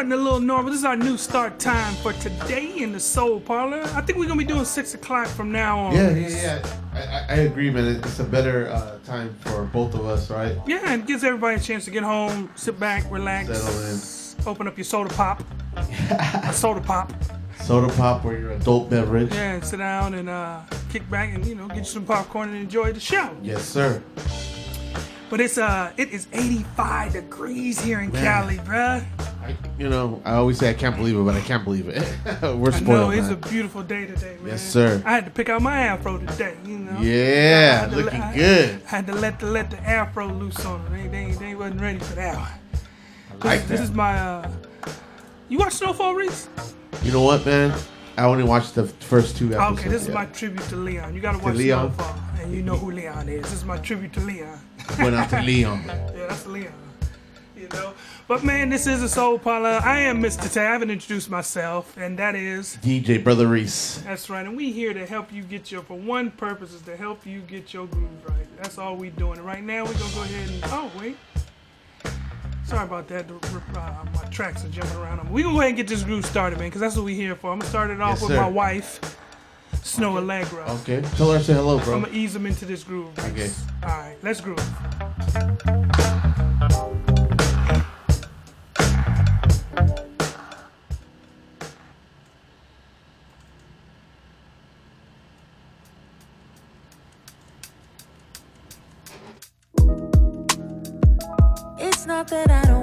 Starting a little normal. This is our new start time for today in the Soul Parlour. I think we're gonna be doing six o'clock from now on. Yeah, yeah, yeah. I, I, agree, man. It's a better uh, time for both of us, right? Yeah, and gives everybody a chance to get home, sit back, relax, Settle open up your soda pop, a soda pop. Soda pop or your adult beverage. Yeah, and sit down and uh, kick back and you know get you some popcorn and enjoy the show. Yes, sir. But it's uh, it is 85 degrees here in Man. Cali, bruh. I, you know, I always say I can't believe it, but I can't believe it. We're spoiled. know it's a beautiful day today, man. Yes, sir. I had to pick out my afro today, you know. Yeah, looking let- I- good. I had to let the let the afro loose on them. They they, they wasn't ready for that one. Like this is my uh. You watch Snowfall, Reese? You know what, man? I only watched the first two episodes. Okay, this is my tribute to Leon. You gotta watch Leon? Snowfall, and you know who Leon is. This is my tribute to Leon. Went out to Leon. Yeah, that's Leon. You know. But man, this is a soul parlour. I am Mr. Tay. I haven't introduced myself, and that is DJ Brotha Reese. That's right, and we here to help you get your for one purpose is to help you get your groove right. That's all we doing. And right now we're gonna go ahead and oh wait. Sorry about that. Uh, my tracks are jumping around. We gonna go ahead and get this groove started, man, because that's what we here for. I'm gonna start it off Yes, with sir. my wife, Snow Allegra. Okay, tell her to say hello, bro. I'm gonna ease them into this groove. Okay. All right, let's groove. That I don't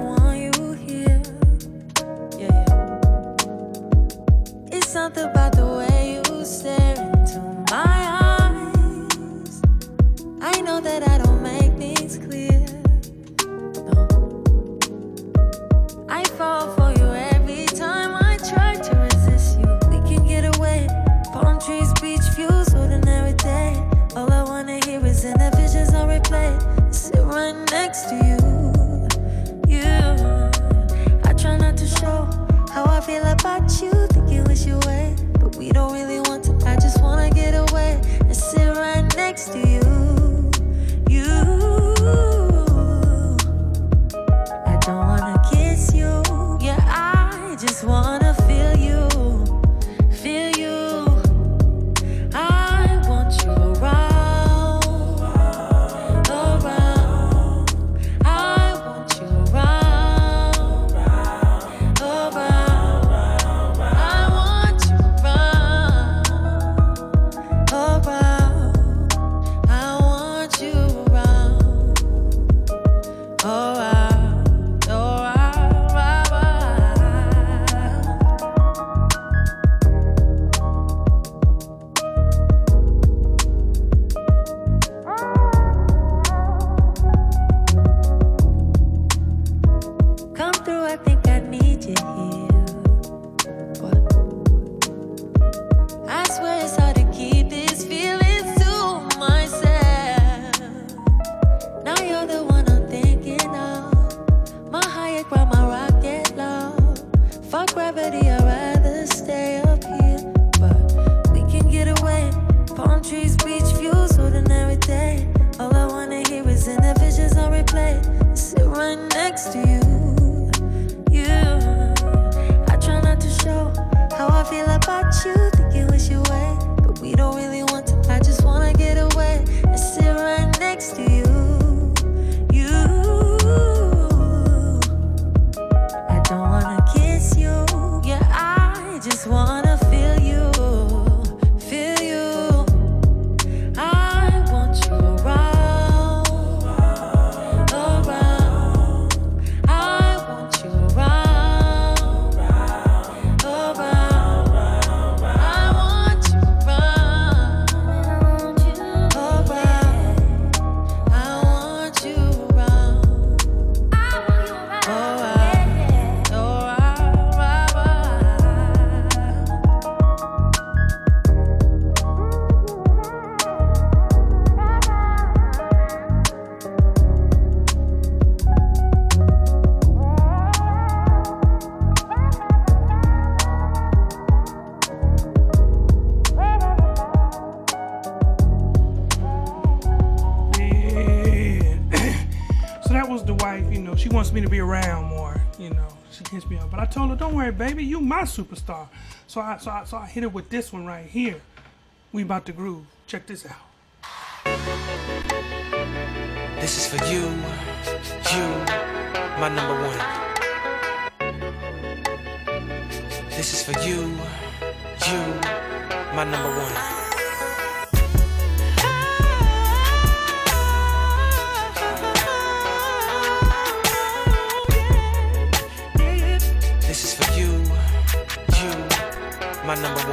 my superstar. So I, so I, so I hit it with this one right here. We about to groove. Check this out. This is for you, you, my number one. This is for you, you, my number one. number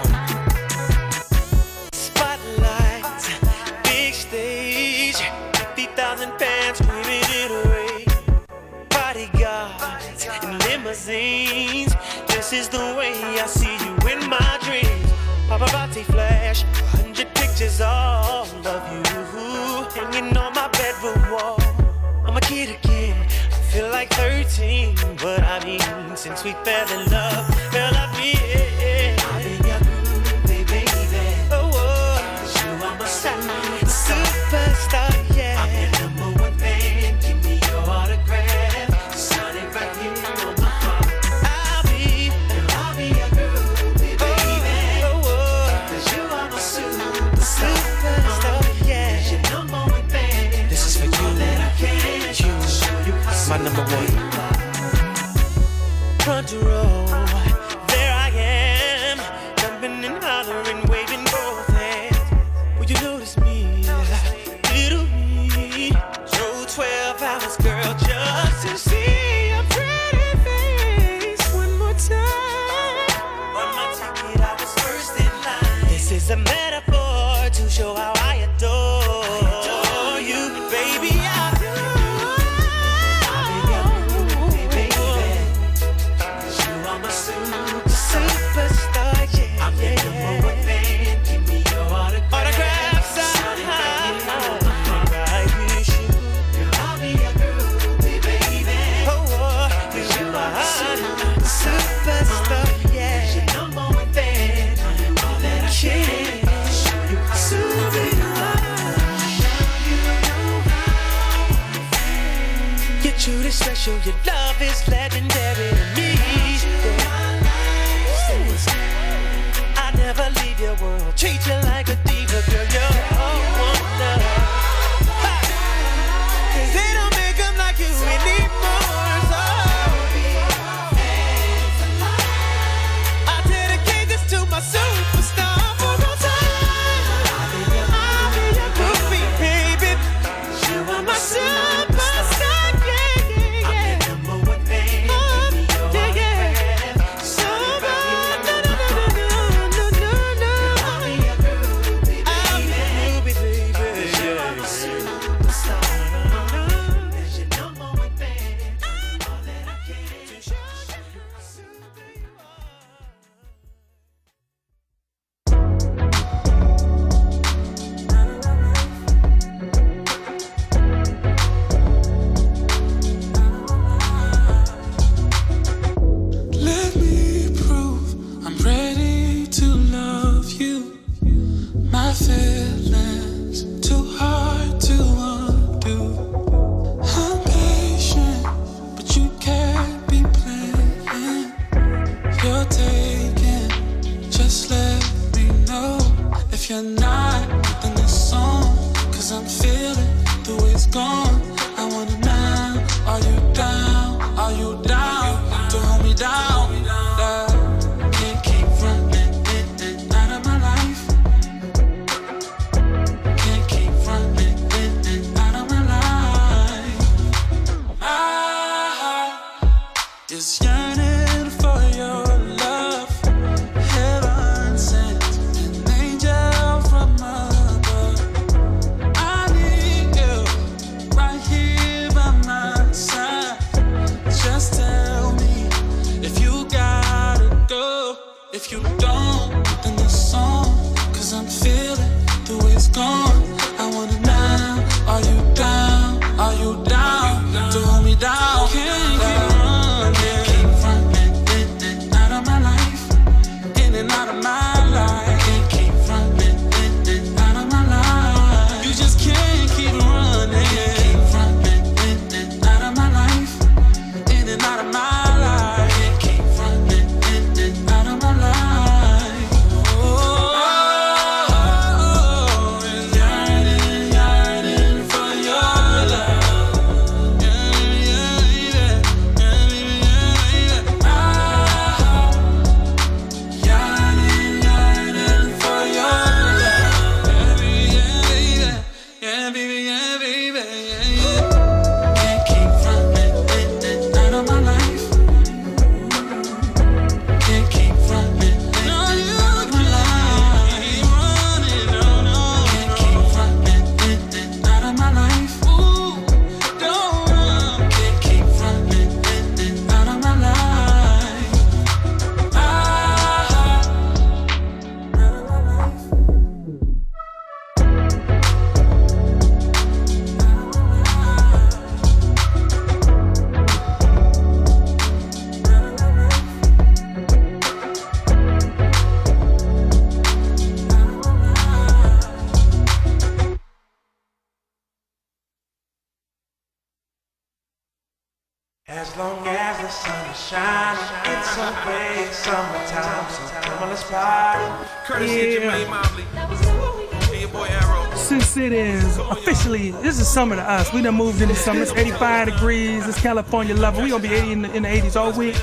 summer to us. We done moved into summer. It's 85 degrees. It's California level. We gonna be 80 in the, in the 80s all week.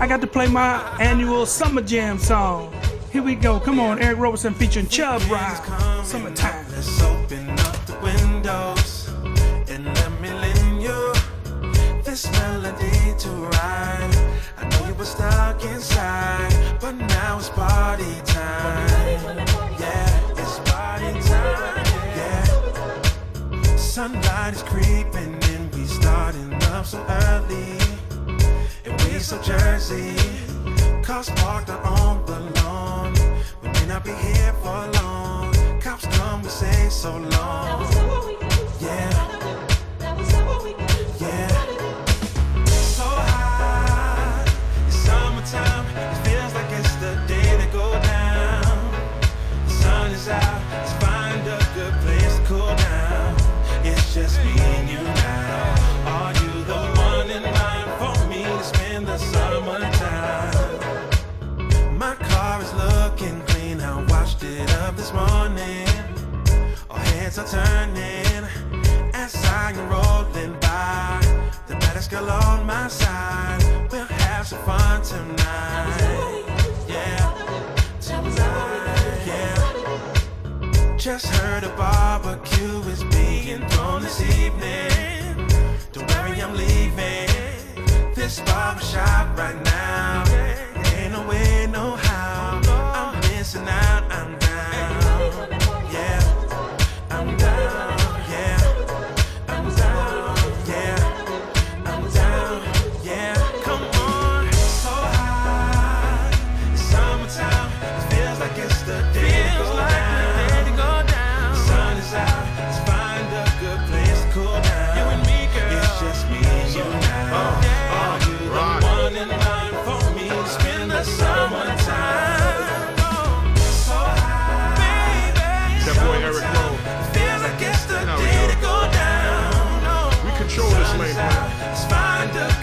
I got to play my annual summer jam song. Here we go. Come on, Eric Roberson featuring Chubb Rock. Summertime. Sunlight is creeping in, we starting up so early. And we so Jersey, cars parked out on the lawn. We may not be here for long. Cops come, we say so long. Heads are turning as I am rolling by. The baddest girl on my side. We'll have some fun tonight. Yeah, tonight. Yeah. Just heard a barbecue is being thrown this evening. Don't worry, I'm leaving this barbershop right now. Ain't no way, no how. I'm missing out,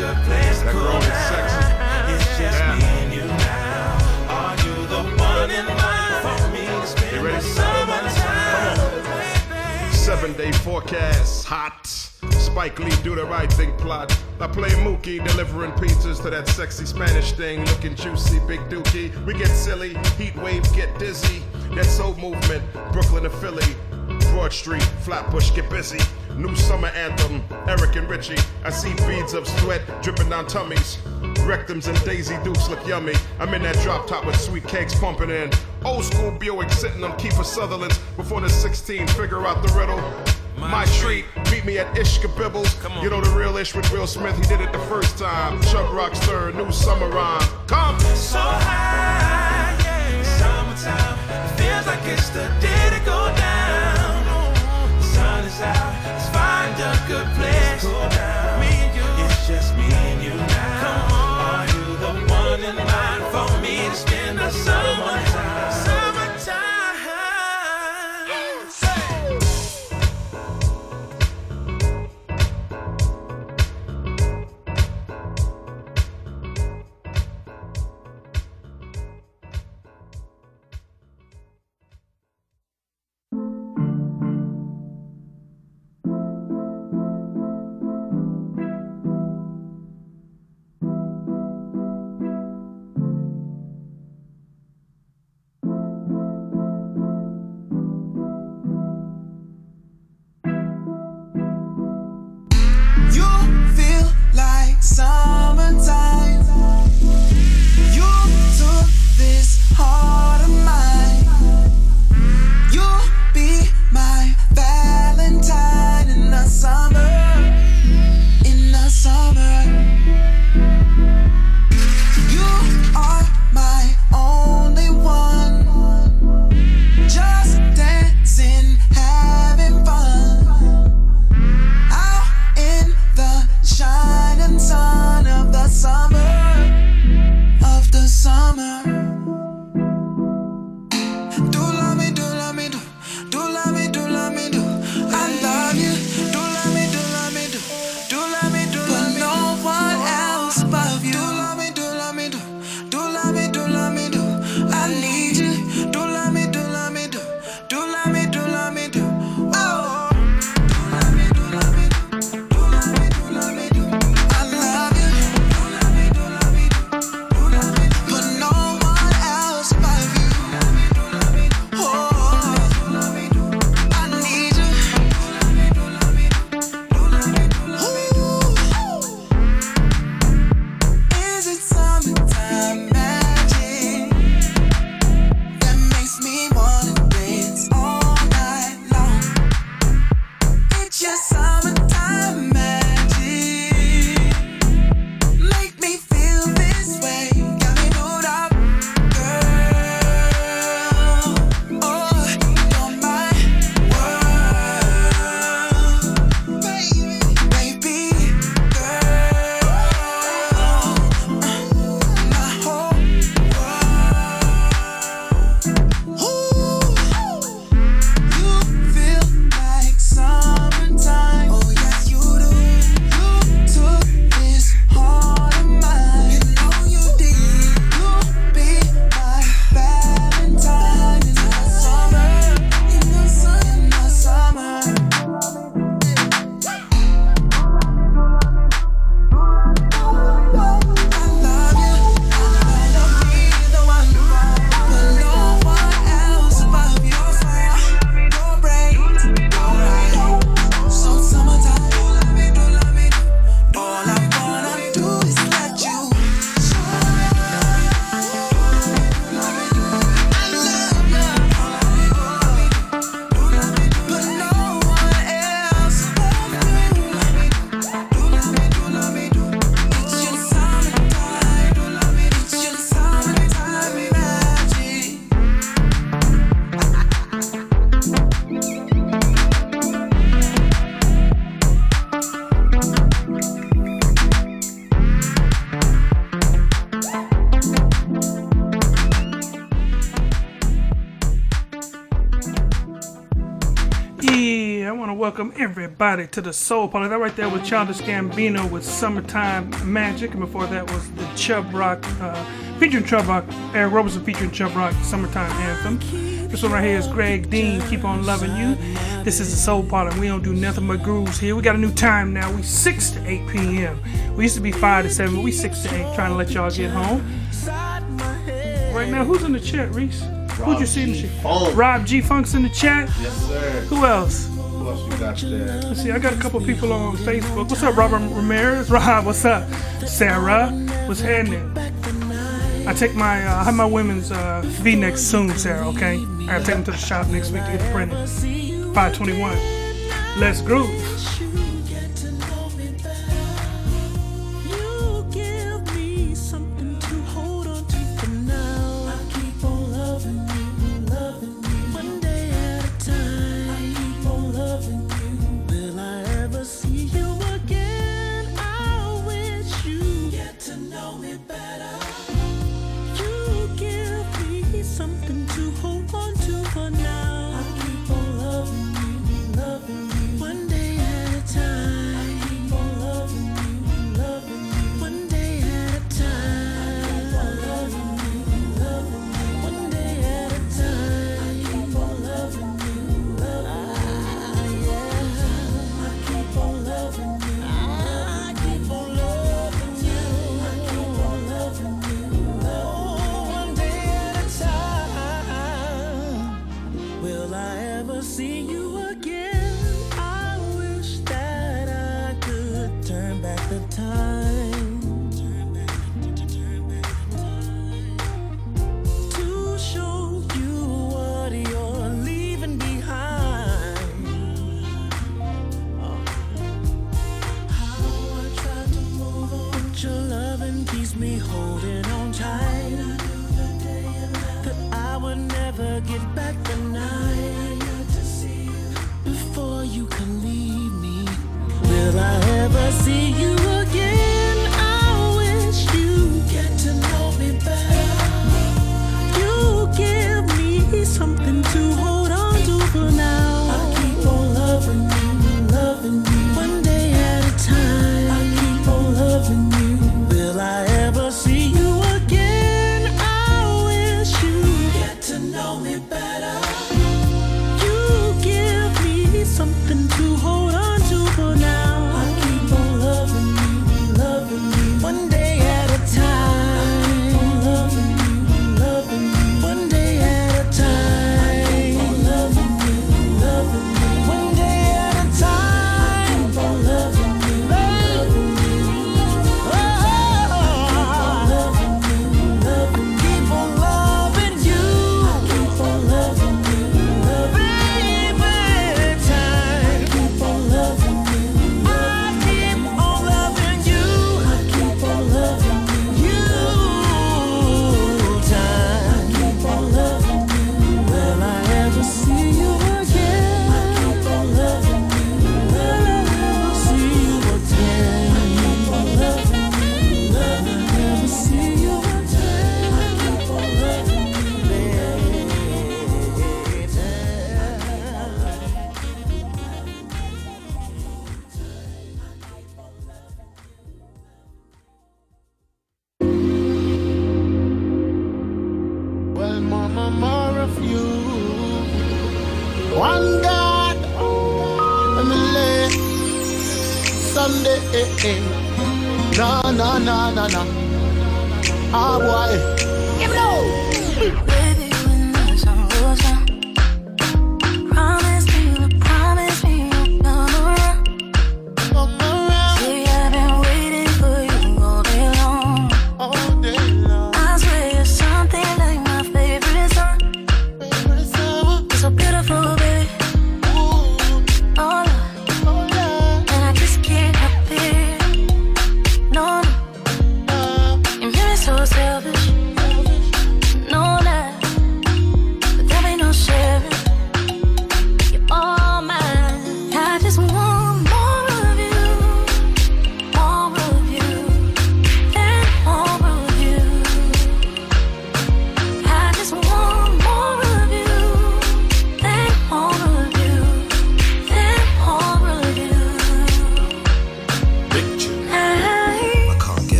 good place That girl sexy. It's just Yeah. me and you now. Are you the one in line for me to spend the summertime? Seven day forecast, hot. Spike Lee do the right thing plot. I play Mookie delivering pizzas to that sexy Spanish thing, looking juicy, big dookie. We get silly, heat waves get dizzy. That soul movement, Brooklyn to Philly, Broad Street, Flatbush get busy. New summer anthem, Eric and Richie. I see beads of sweat dripping down tummies. Rectums and Daisy Dukes look yummy. I'm in that drop top with sweet cakes pumping in. Old school Buick sitting on Kiefer Sutherland's before the 16. Figure out the riddle. My treat, meet me at Ishkabibbles. You know the real Ish with Will Smith, he did it the first time. Chubb Rock's third, new summer rhyme. Come! So high, yeah. Summertime, feels like it's the good place to cool down. Me and you, it's just me and you now. Come on, are you the one in line for me to spend the summertime? body to the soul. party. that right there was Childish Gambino with Summertime Magic, and before that was the Chubb Rock, uh, featuring Chubb Rock, Eric Roberson featuring Chubb Rock, Summertime Anthem. This one right here is Greg Dean, Keep On Loving You. This is the Soul Parlour. We don't do nothing but grooves here. We got a new time now. We 6 to 8 p.m. We used to be 5 to 7, but we 6 to 8 trying to let y'all get home. Right now, who's in the chat, Reese? Rob Who'd you see in the chat? Rob G. Funk's in the chat. Yes, sir. Who else? else you got there? Let's see, I got a couple people on Facebook. What's up, Robert Ramirez? Rob, what's up? Sarah, what's happening? I take my, uh, I have my women's uh, V-neck soon, Sarah. Okay, I gotta take them to the shop next week to get printed. 521. Let's groove.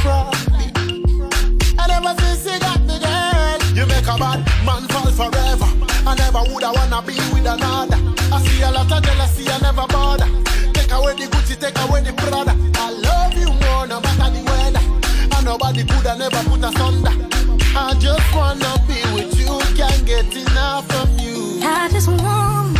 cry. I never since you got me, girl. You make a bad man fall forever. I never woulda wanna be with another. I see a lot of jealousy, I never bother. Take away the Gucci, take away the Prada. I love you more, no matter the weather. And nobody coulda never put us under. I just wanna be with you, can't get enough from you. I just want.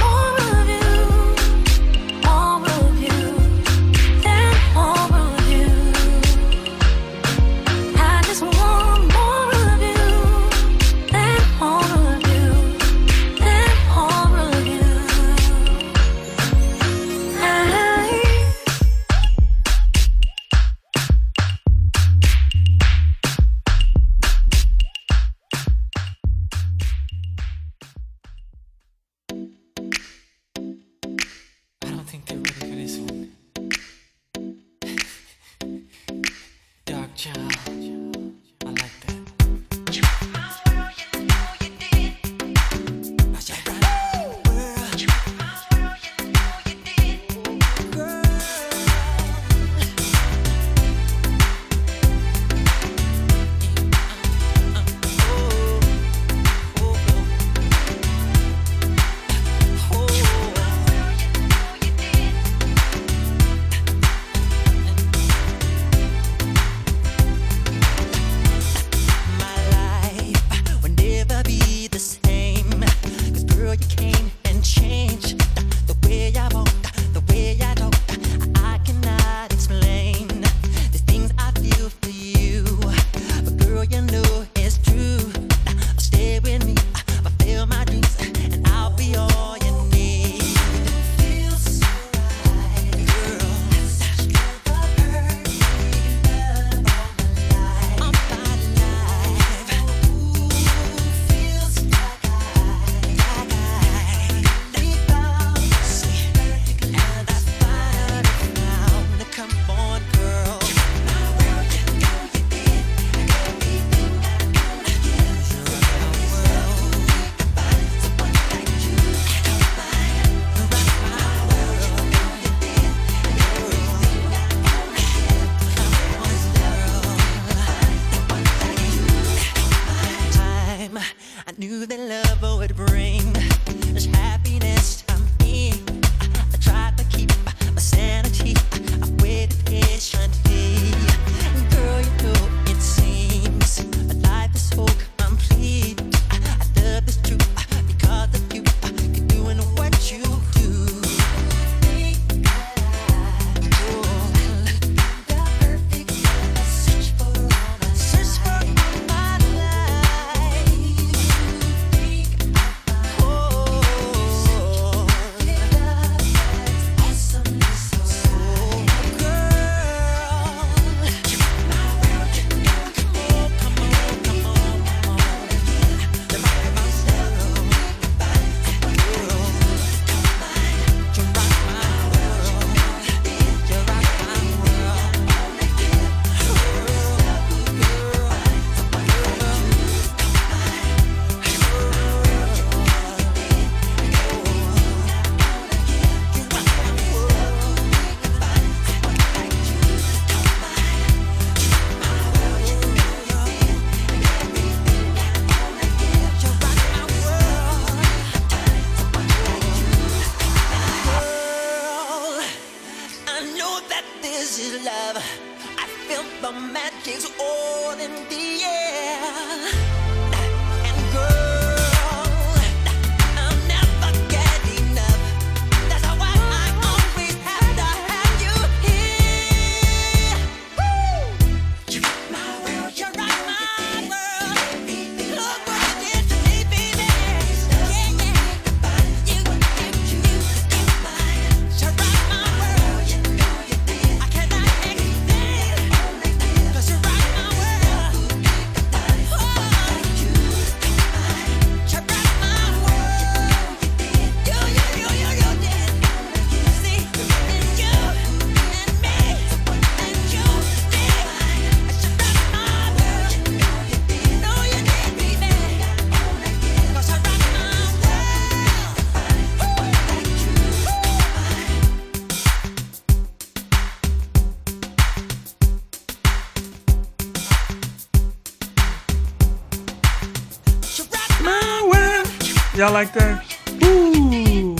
Y'all like that? Ooh.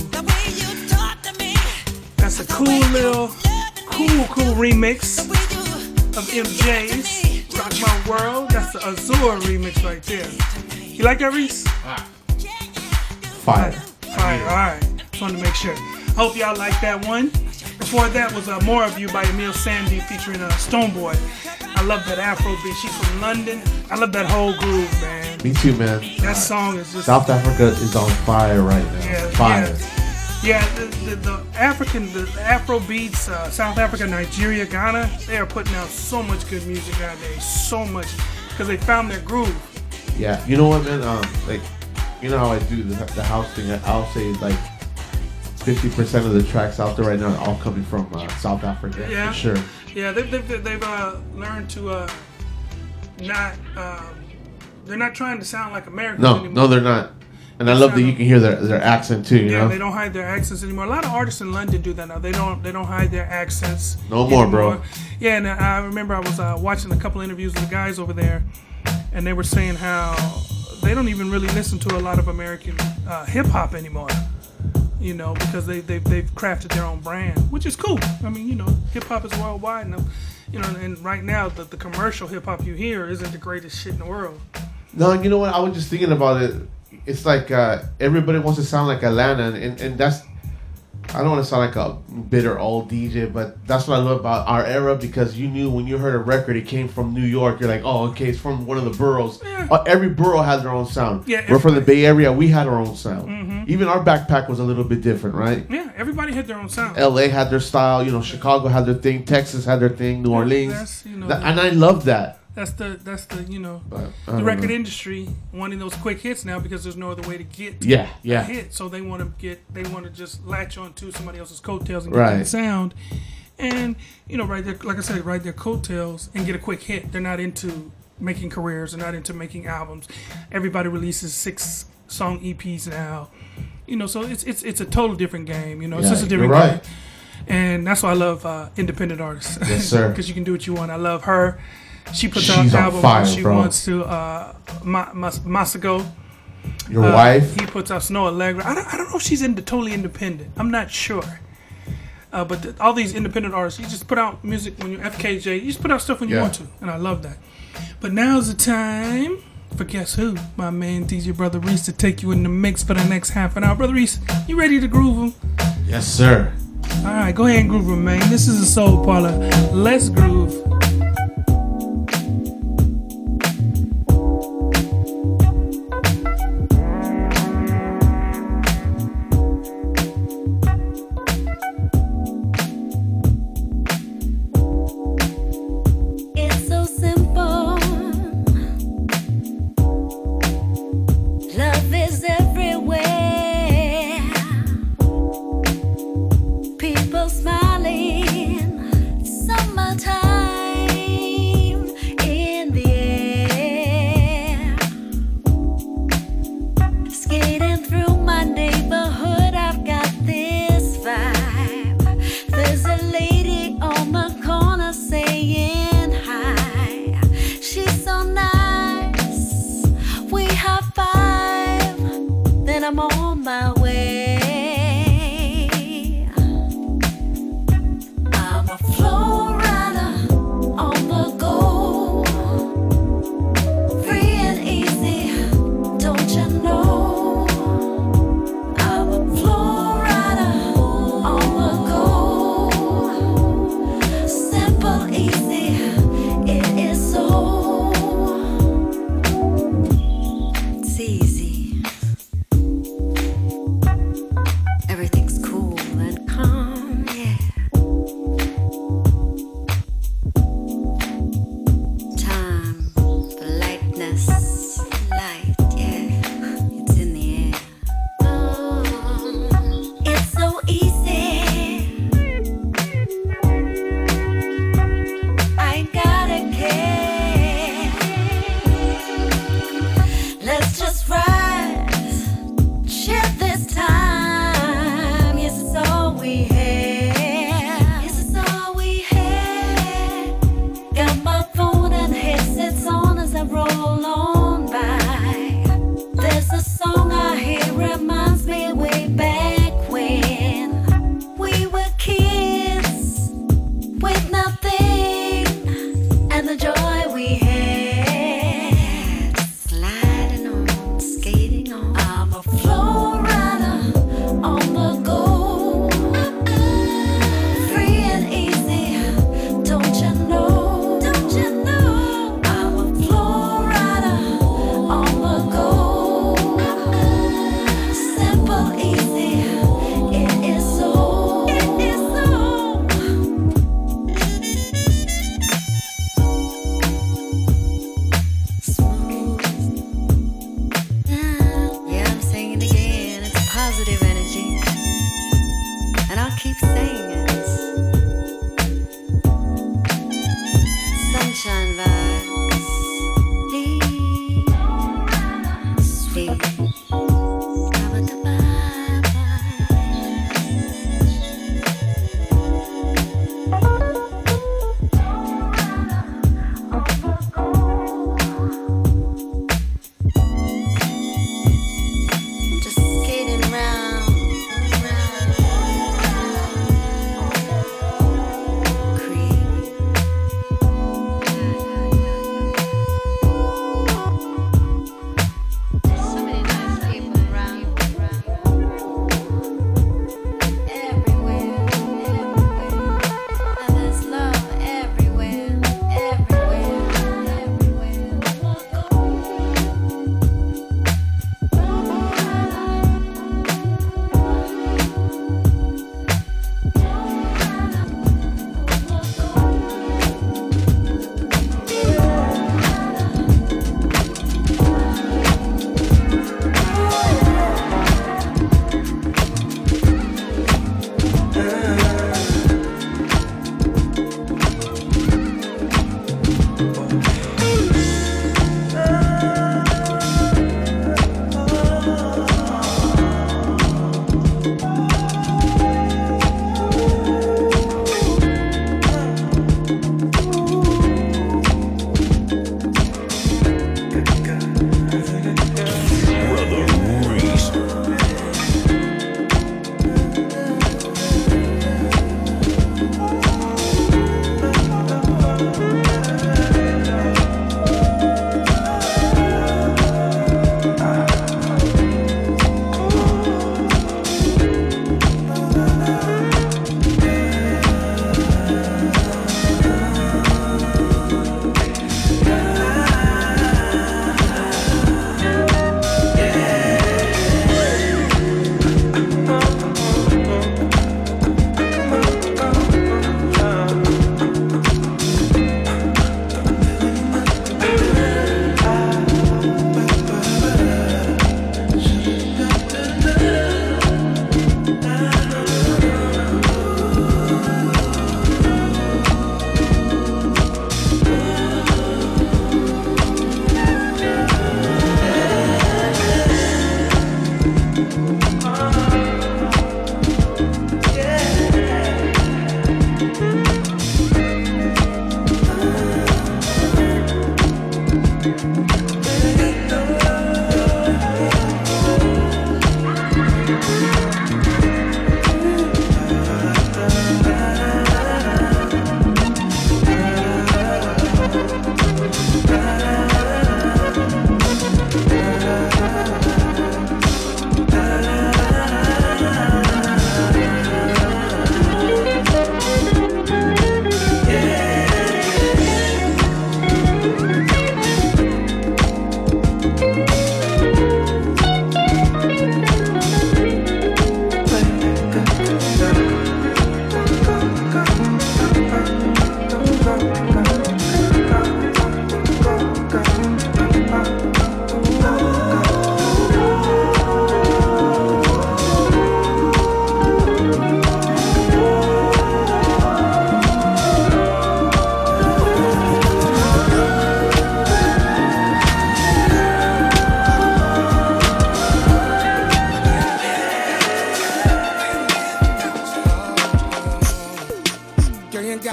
That's a cool little, cool, cool remix of MJ's Rock My World. That's the Azure remix right there. You like that, Reese? Fire. Fire. All right. Just wanted to make sure. Hope y'all like that one. Before that was uh, More of You by Emeli Sandé featuring uh, Stonebwoy. I love that Afro beat. She's from London. I love that whole groove, man. Me too, man. That song is just South Africa is on fire right now. Yeah, fire. Yeah, the, the, the African, the Afro beats, uh, South Africa, Nigeria, Ghana, they are putting out so much good music nowadays. So much. Because they found their groove. Yeah, you know what, man? Um, like, you know how I do the, the house thing. I'll say like fifty percent of the tracks out there right now are all coming from uh, South Africa. Yeah. for sure. Yeah, they've, they've, they've uh, learned to uh, not, um, they're not trying to sound like Americans No, anymore. no, they're not. And I love that you can hear their, their accent too. You Yeah, know, they don't hide their accents anymore. A lot of artists in London do that now. They don't they don't hide their accents. No more, bro. Yeah, and I remember I was uh, watching a couple interviews with the guys over there, and they were saying how they don't even really listen to a lot of American uh, hip hop anymore. You know, because they they've, they've crafted their own brand, which is cool. I mean, you know, hip hop is worldwide, and you know, and right now the, the commercial hip hop you hear isn't the greatest shit in the world. No, you know what? I was just thinking about it. It's like uh, everybody wants to sound like Atlanta, and, and that's. I don't want to sound like a bitter old DJ, but that's what I love about our era because you knew when you heard a record, it came from New York. You're like, oh, okay, it's from one of the boroughs. Uh, every borough has their own sound. Yeah, We're from the Bay Area. We had our own sound. Mhm. Even our backpack was a little bit different, right? Yeah, everybody had their own sound. LA had their style. You know, Chicago had their thing. Texas had their thing. New Orleans. you know, That- and I love that. That's the that's the you know I the record industry wanting those quick hits now because there's no other way to get Yeah, yeah. a hit. So they want to get they want to just latch on to somebody else's coattails and get Right. that sound, and you know right there like I said ride their coattails and get a quick hit. They're not into making careers. They're not into making albums. Everybody releases six song EPs now. You know, so it's it's it's a total different game. You know, it's just a different right. game. And that's why I love uh, independent artists. Yes, sir. Because you can do what you want. I love her. She puts out She's on albums fire, when she bro. wants to. Uh, Ma- Masako. Your uh, wife? He puts out Snoh Aalegra. I don't, I don't know if she's into totally independent. I'm not sure. Uh, but all these independent artists, you just put out music when you're FKJ. You just put out stuff when you Yeah. want to, and I love that. But now's the time for guess who? My man DJ Brotha Reese to take you in the mix for the next half an hour. Brotha Reese, you ready to groove him? Yes, sir. All right, go ahead and groove him, man. This is a soul parlour. Let's groove.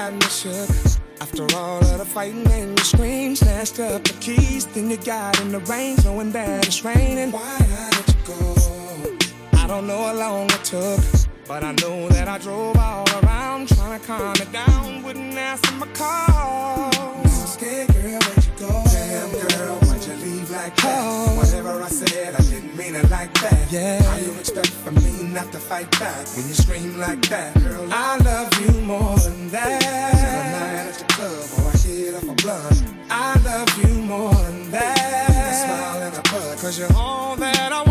Girl, you got me shook. After all of the fighting and the screams, snatched up the keys. Then you got in the rain, knowing that it's raining. Why I let you go? I don't know how long it took, but I know that I drove all around trying to calm it down. Wouldn't answer my call. I'm scared, girl, where'd you go? Damn, girl, leave like that? Whatever I said, I didn't mean it like that. Yeah. How you expect from me not to fight back when you scream like that. Girl, I love you more than that. A night at the club or I hit off a blunt. I love you more than that. A smile and a bud, cause you're all that I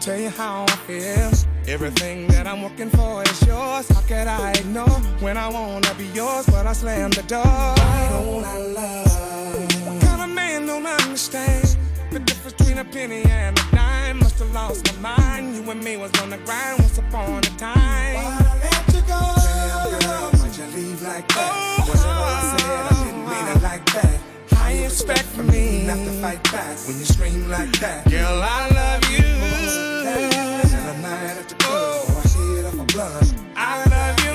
tell you how I feel. Everything that I'm working for is yours. How could I ignore when I wanna be yours, but I slam the door? Why don't I love? What kind of man don't understand the difference between a penny and a dime? Must have lost my mind. You and me was on the grind once upon a time. Why'd I let you go? Damn girl, why'd you leave like that? Whatever I said, I didn't mean it like that. How you expect for me not to fight back when you scream like that? Girl, I love you. Or I hit off a blunt. I love you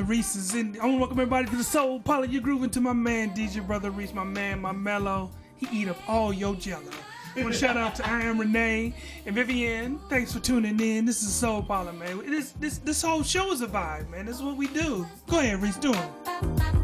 Brotha Reese is in. I want to welcome everybody to the Soul Parlour. You're grooving to my man DJ Brotha Reese, my man, my mellow. He eat up all your jello. I want to shout out to I am Renee and Vivian. Thanks for tuning in. This is Soul Parlour, man. This this this whole show is a vibe, man. This is what we do. Go ahead, Reese, do it.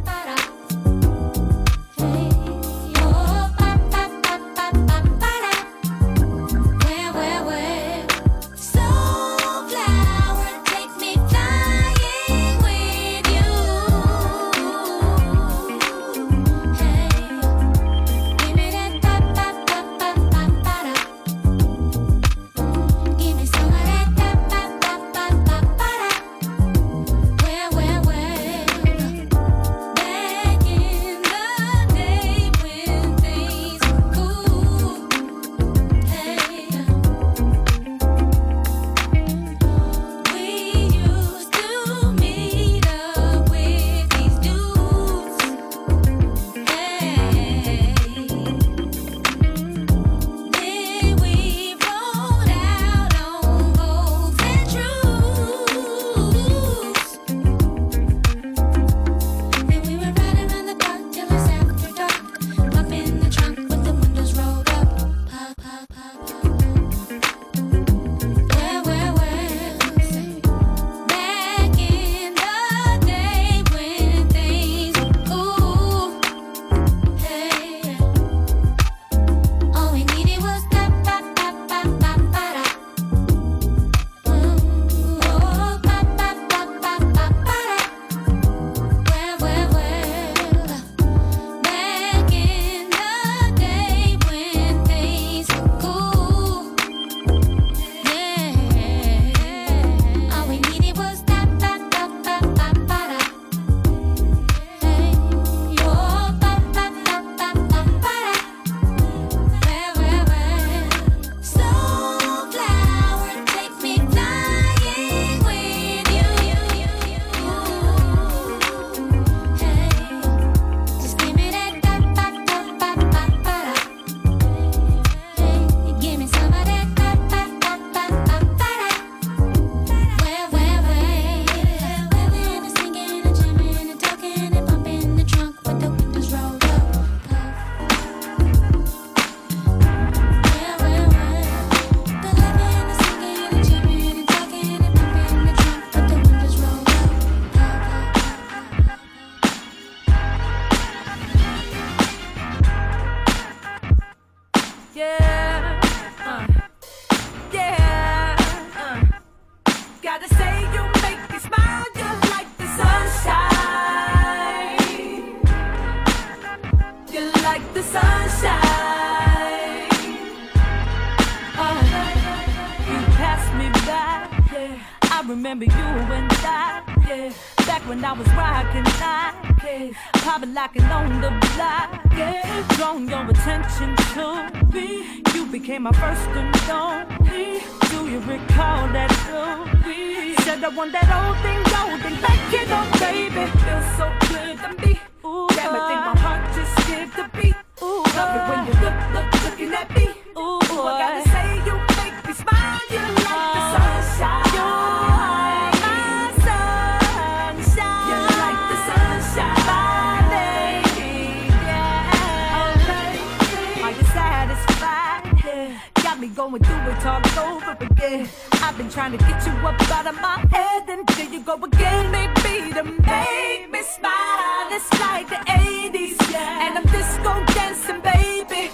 Got me going through it all over again. I've been trying to get you up out of my head, and there you go again. Maybe to make me smile. It's like the 80s, and I'm disco dancing, baby.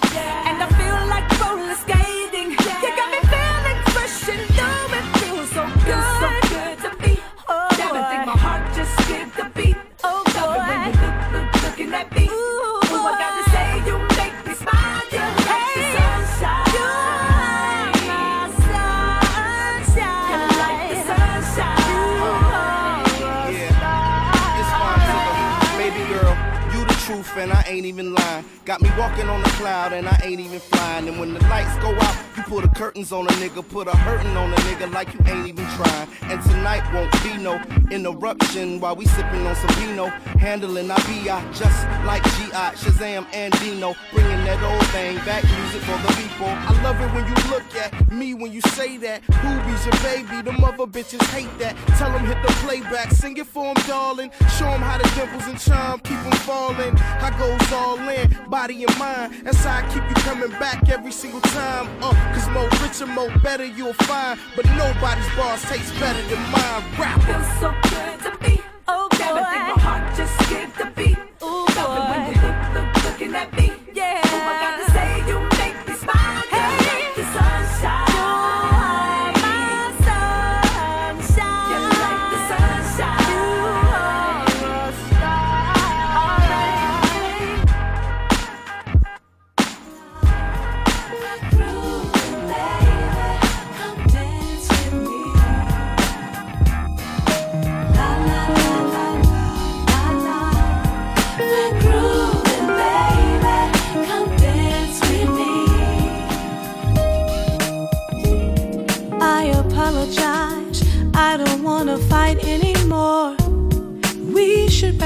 And I ain't even lying. Got me walking on a cloud and I ain't even flying. And when the lights go out, you pull the curtains on a nigga, put a hurtin' on a nigga like you ain't even trying. And tonight won't be no interruption while we sippin' on some Pinot. Handling our BI just like G.I. Shazam and Dino. Bringing that old thing back, music for the people. I love it when you look at me when you say that. Boobies your baby, the mother bitches hate that. Tell them hit the playback, sing it for 'em, darling. Show 'em how the dimples and charm keep 'em falling. I goes all in, body and mind. That's how I keep you coming back every single time. Uh, cause more richer, more better you'll find. But nobody's boss tastes better than mine. Rapper. Feels so good to be, Oh, Damn, I think my heart just skipped a beat. Ooh, Love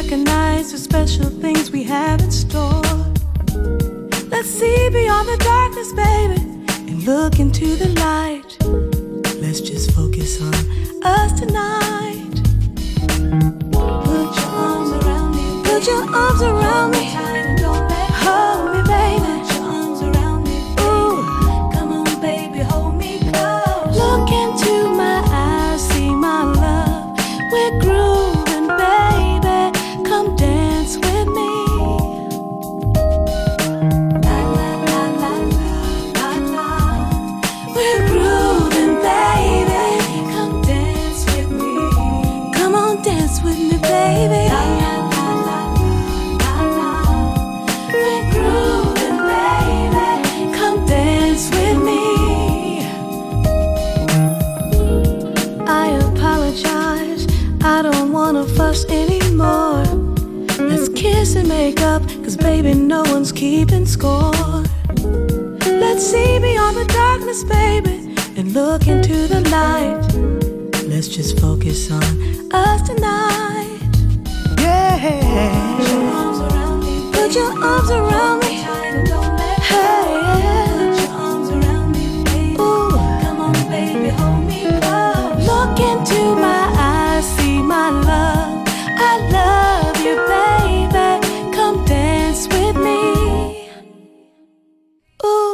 recognize the special things we have in store. Let's see beyond the darkness, baby, and look into the light. Let's just focus on us tonight. Put your arms around me. Put your arms around me. Make up, cause baby, no one's keeping score. Let's see beyond the darkness, baby, and look into the light. Let's just focus on us tonight. Yeah. Put your arms around me. Put your arms around me. Look into my eyes, see my love.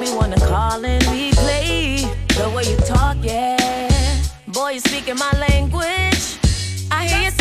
make me wanna call and replay the way you talk, yeah. Boy, you speaking my language. I hear you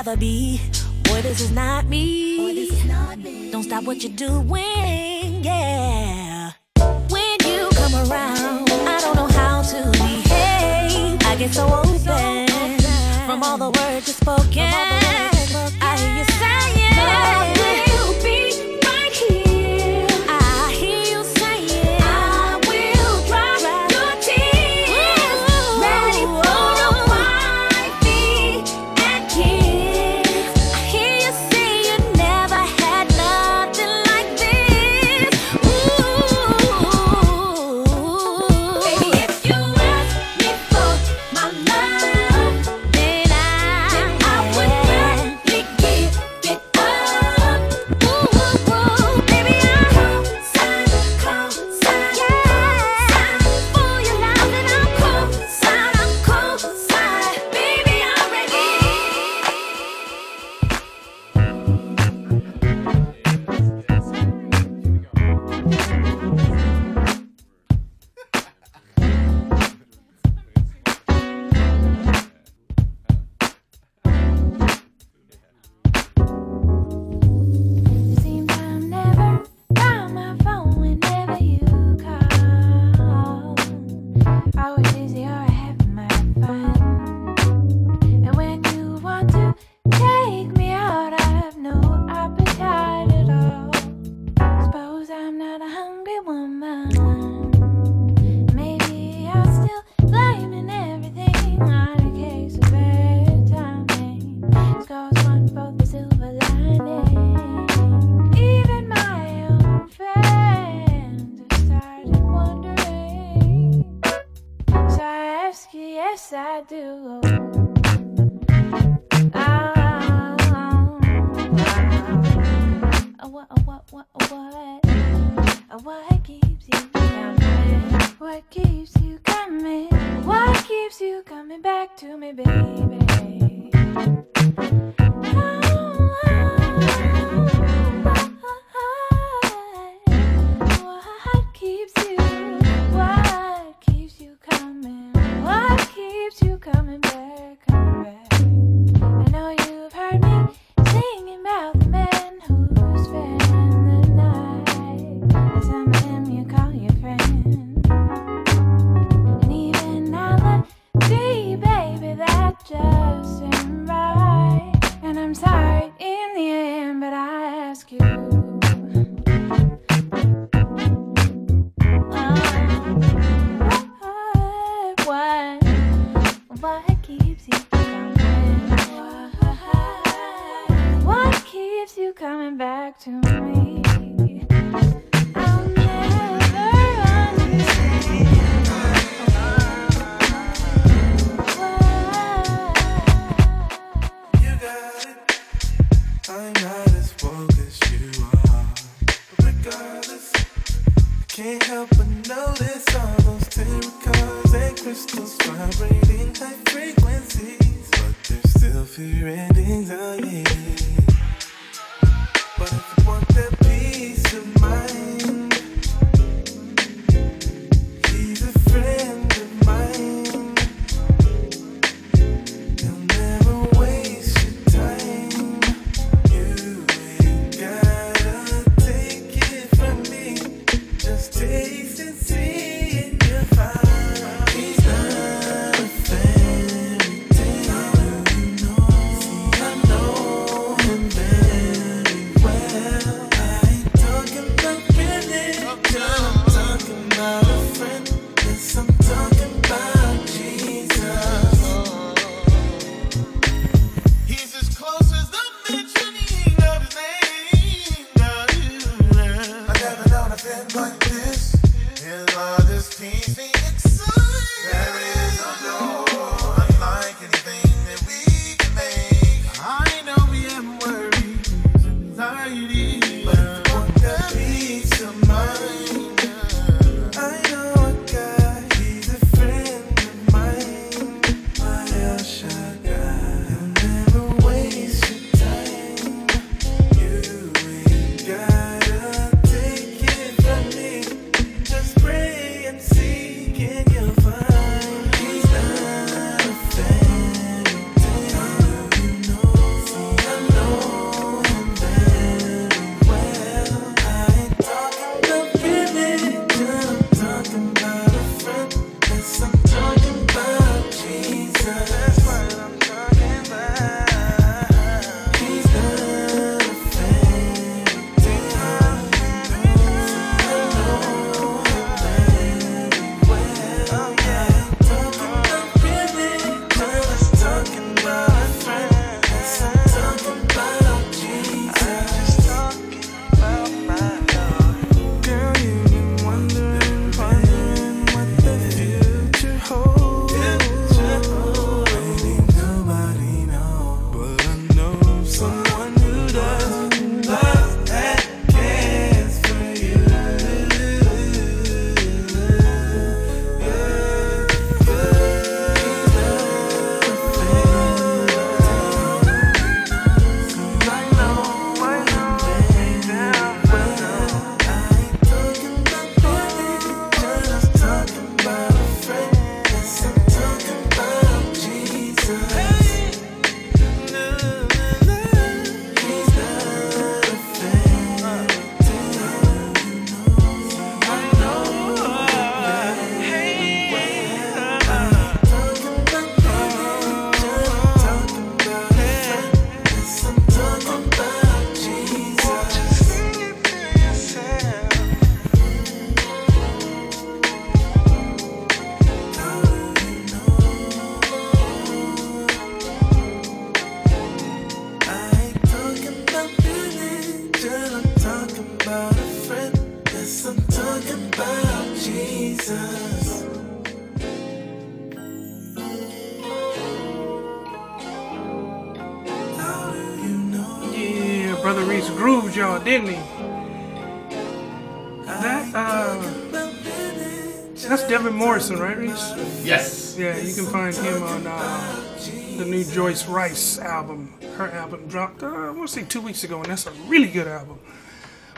rather be. Boy, this is not me. Boy, is not me. Don't stop what you're doing, yeah. When you come around, I don't know how to behave. I get so open from all the words you've spoken. do. Johnson, Rice? Yes. Yeah, you can find him on uh, the new Joyce Wrice album. Her album dropped, uh, I want to say, two weeks ago, and that's a really good album.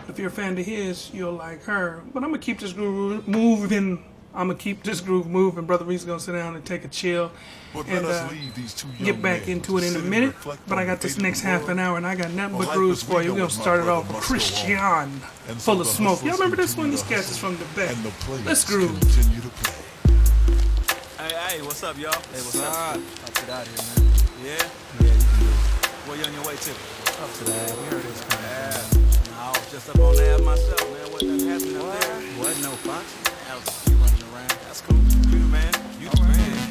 If you're a fan of his, you'll like her. But I'm gonna keep this groove moving. I'm gonna keep this groove moving. Brotha Reese gonna sit down and take a chill, but and uh, get back into it in a minute. But I got this next half an hour, and I got nothing but grooves for you. We're gonna start it off with Christion, full of smoke. Y'all remember this one? This cast is from the back. Let's groove hey, hey, what's up, y'all? Hey, what's up? I'll get out of here, man. Yeah? Yeah, you can do it. Where you on your way to? Up to the. We heard it was coming. Yeah. Nah, I was just up on the app myself, man. Wasn't nothing happening up there. Wasn't no function. I was you running around. That's cool. You the man. You the man.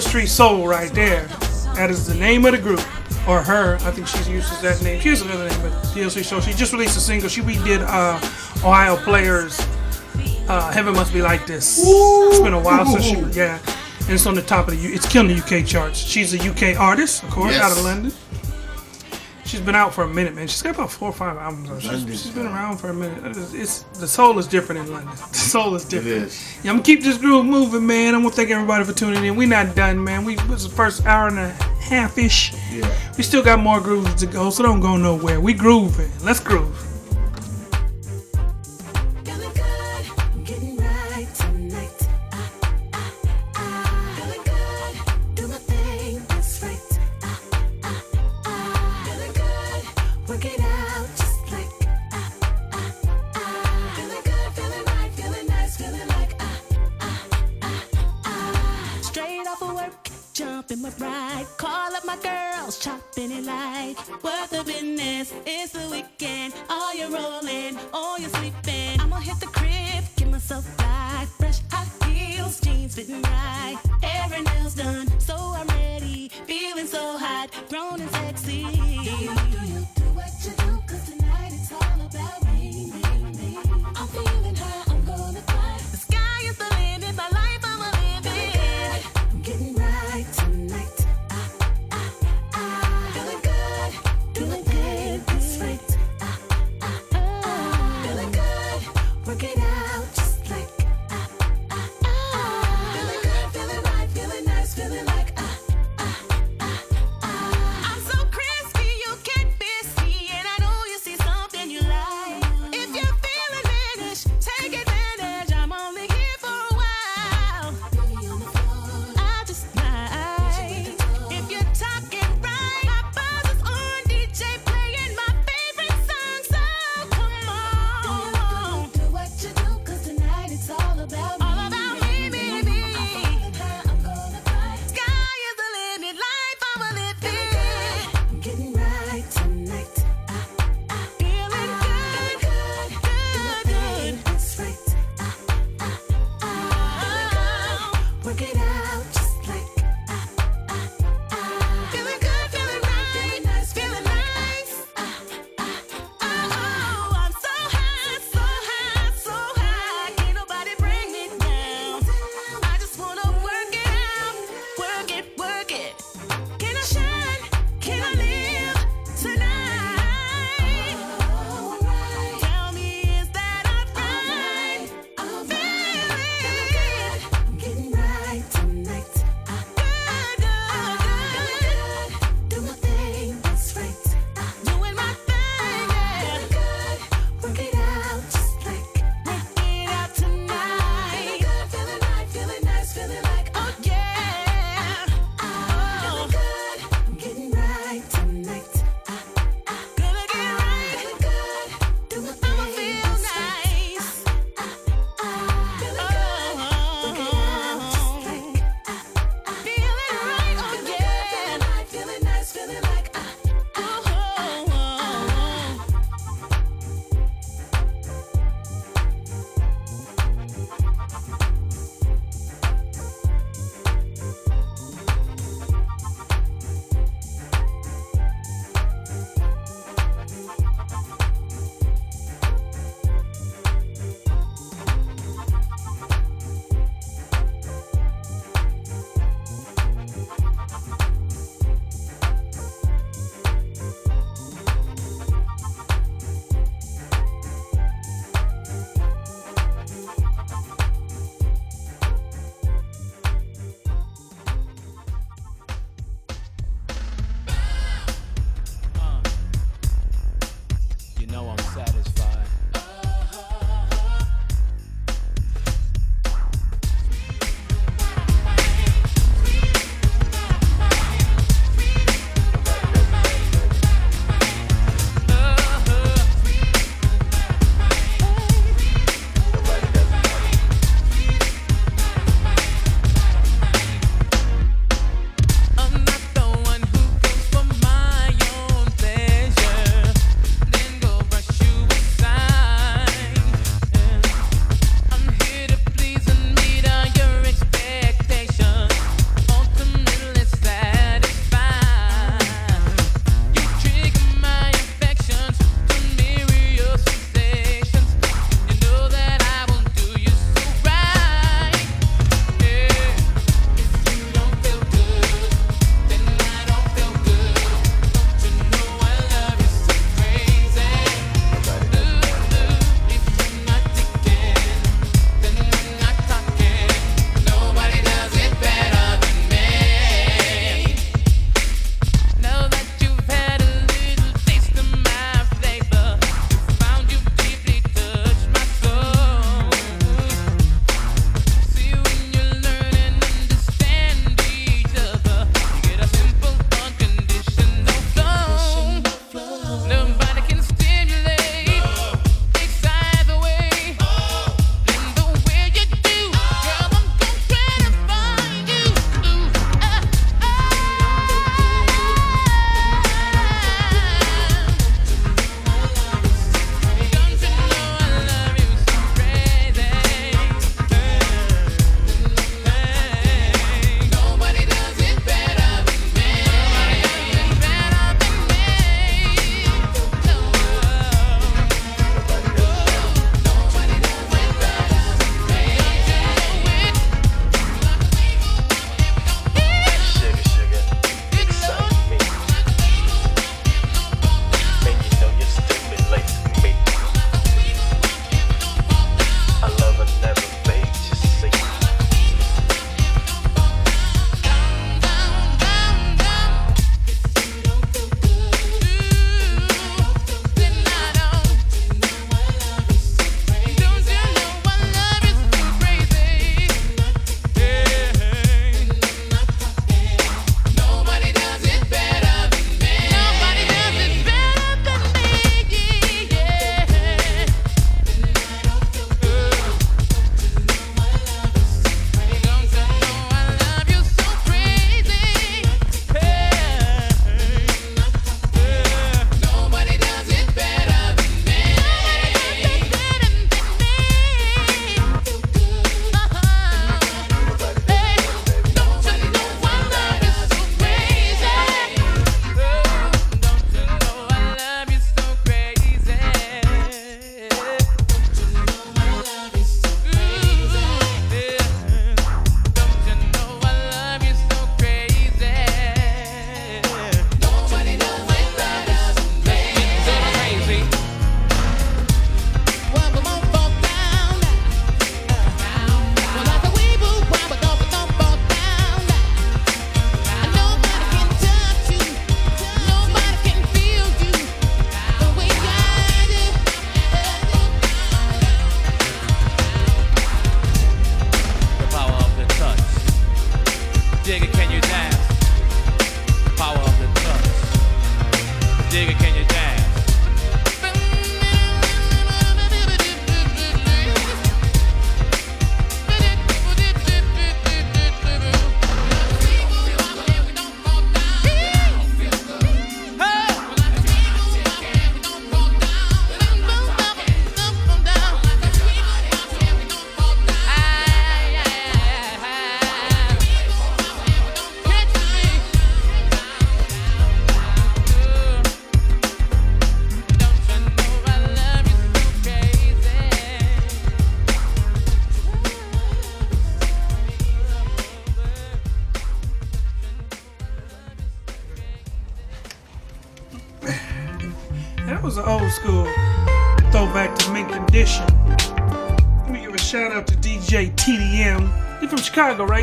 Street Soul right there. That is the name of the group. Or her, I think she uses that name. She uses another name, but Hil St. Soul. She just released a single. She redid uh, Ohio Players. Uh, Heaven Must Be Like This. Ooh. It's been a while since she, yeah. And it's on the top of the, it's killing the UK charts. She's a UK artist, of course, yes. out of London. She's been out for a minute, man. She's got about four or five albums. she's, she's been around for a minute. It's, it's the soul is different in London. The soul is different. It is. I'm gonna keep this groove moving, man. I want to thank everybody for tuning in. We're not done, man. We was the first hour and a half ish. Yeah. We still got more grooves to go, so don't go nowhere. We grooving. Let's groove. sitting right. Every nail's done, so I'm ready. Feeling so hot, grown and sexy.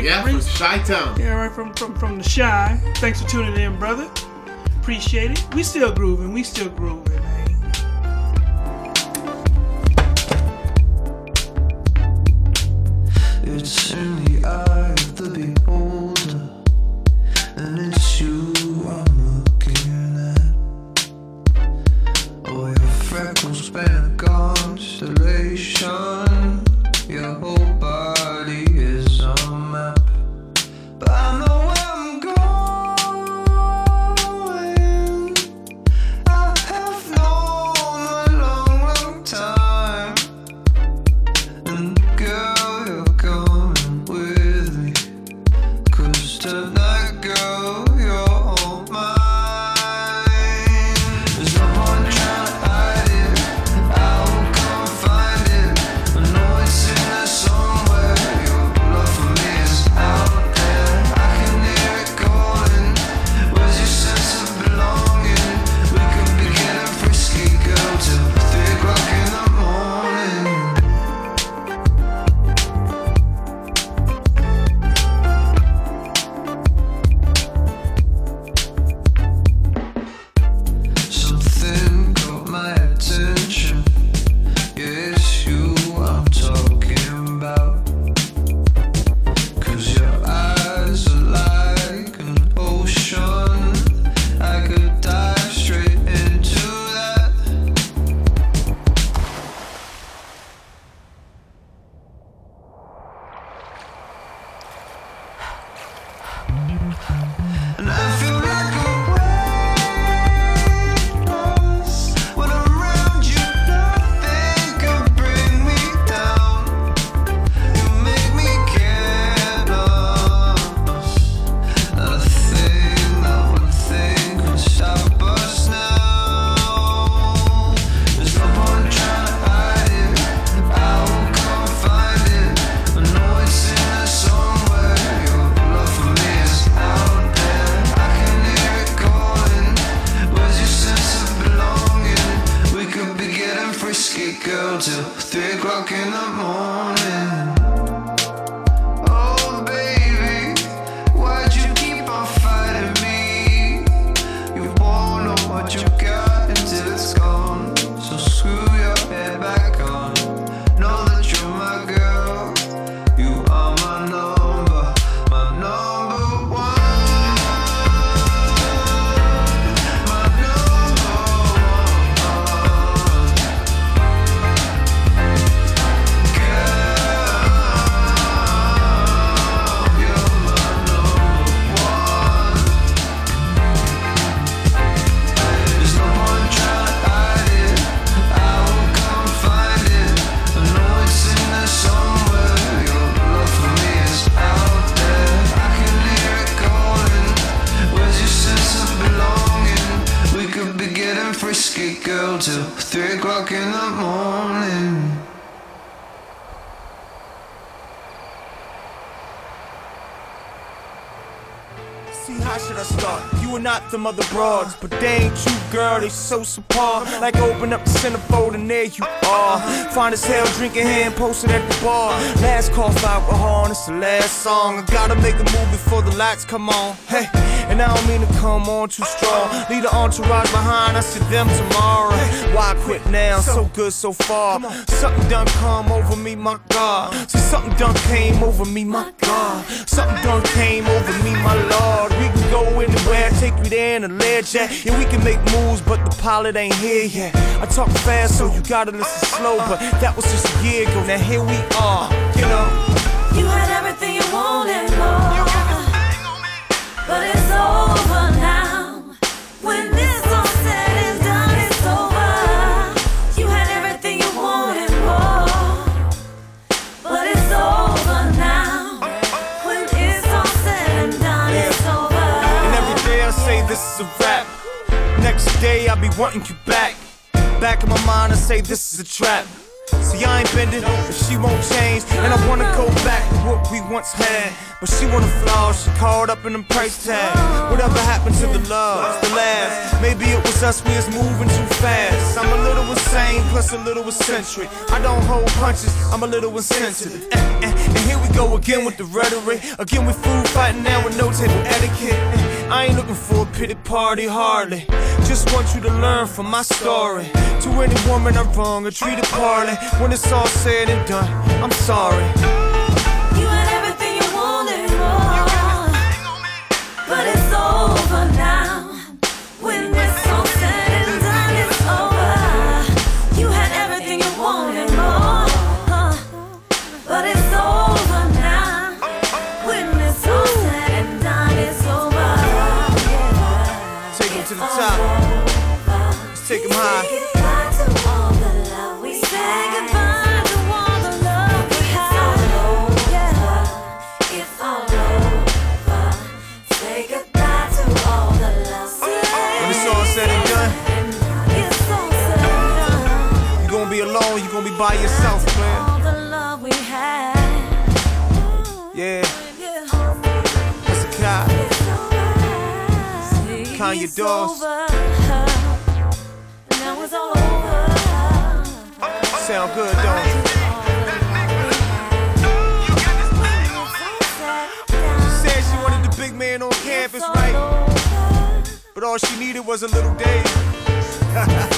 Frank yeah, from Chi-Town. Yeah, right from, from from the Chi. Thanks for tuning in, brother. Appreciate it. We still grooving. We still grooving. not them other broads, but they ain't you, girl, they so subpar. Like open up the centerfold and there you are. Fine as hell, drinking hand, posted at the bar. Last call for alcohol, and it's the last song. I gotta make a move before the lights come on. Hey, and I don't mean to come on too strong. Leave the entourage behind, I see them tomorrow. Why quit now? So good so far. Something done come over me, my God. See, something done came over me, my God. Something done came over me, my Lord. We go anywhere, take you there in a Learjet. Yeah, we can make moves, but the pilot ain't here yet. I talk fast, so you gotta listen slow, but that was just a year ago. Now here we are, you know. You had everything you wanted more. But it's over Next day I be wanting you back. Back in my mind I say this is a trap. See I ain't bending if she won't change, and I wanna go back to what we once had. But she wanna flaw, she caught up in them price tag. Whatever happened to the love, the last? Maybe it was us, we was moving too fast. I'm a little insane, plus a little eccentric. I don't hold punches, I'm a little insensitive. Eh, eh, go again with the rhetoric. Again with food fighting now with no table etiquette. I ain't looking for a pity party, hardly. Just want you to learn from my story. To any woman I'm wrong treat treated poorly. When it's all said and done, I'm sorry. You had everything you wanted oh. more. But it's you gonna be alone, you gonna be by yourself, man. All the love we had. Yeah. That's a cop. Kanye It's Sound good, don't it? She said she wanted the big man on campus, right? But all she needed was a little Dave.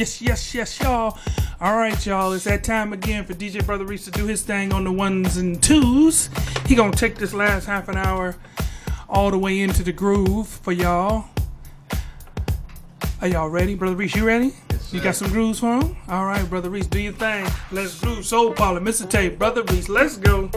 Yes, yes, yes, y'all. All right, y'all. It's that time again for DJ Brotha Reese to do his thing on the ones and twos. He gonna take this last half an hour all the way into the groove for y'all. Are y'all ready, Brotha Reese? You ready? you got some grooves for him? All right, Brotha Reese, do your thing. Let's groove. Soul Parlour, Mr. Tay, Brotha Reese, let's go.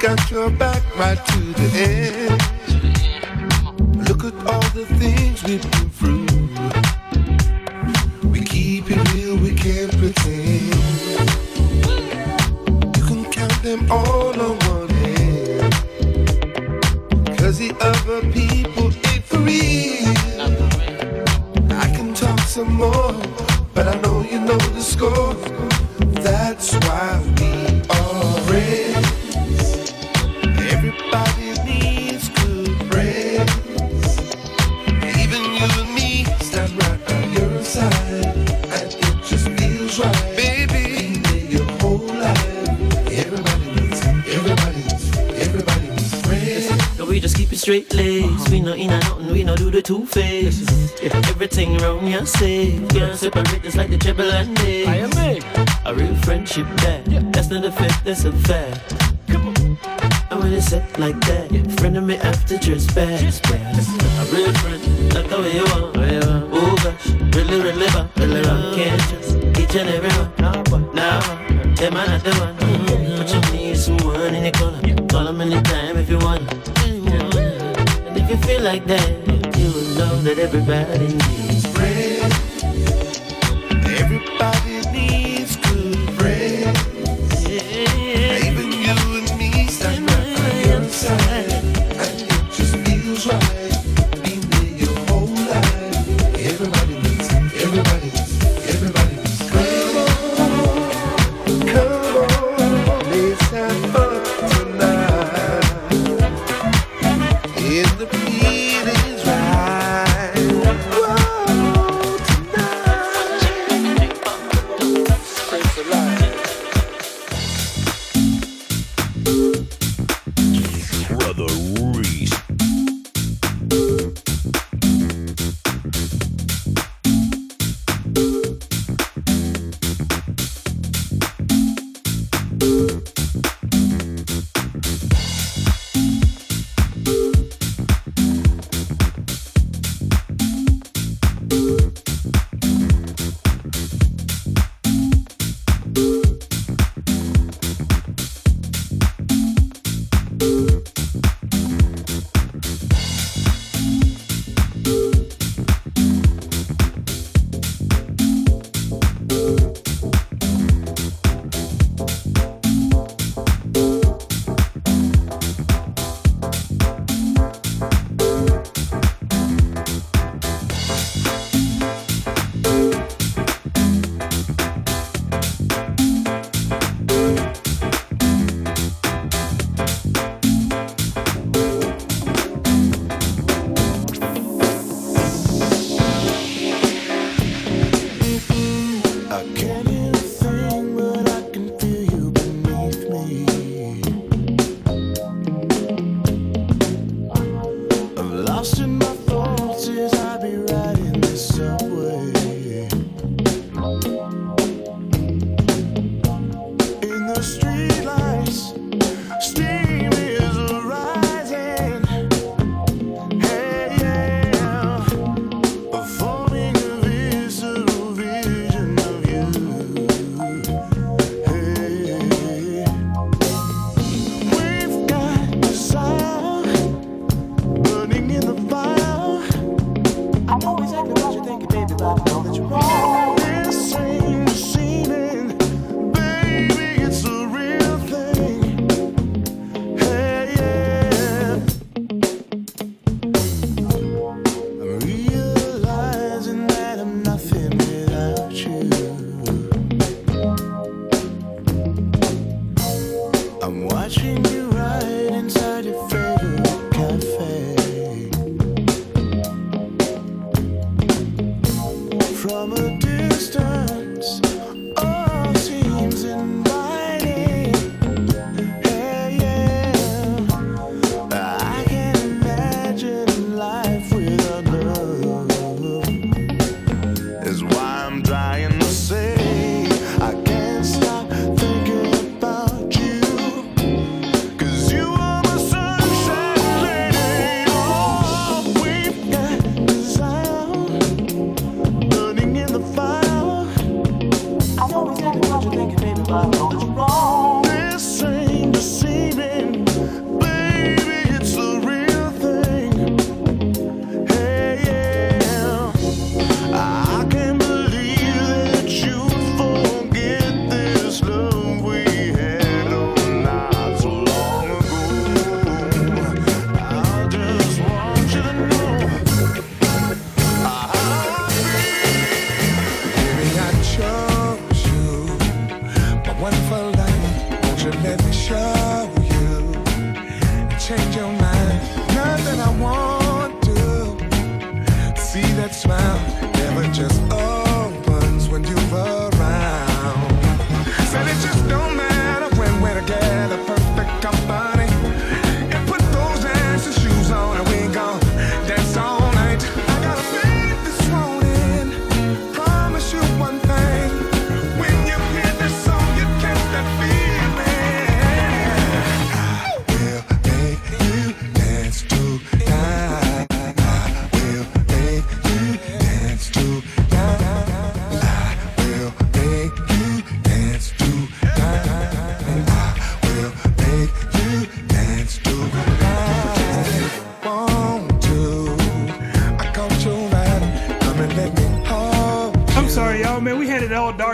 Got your back right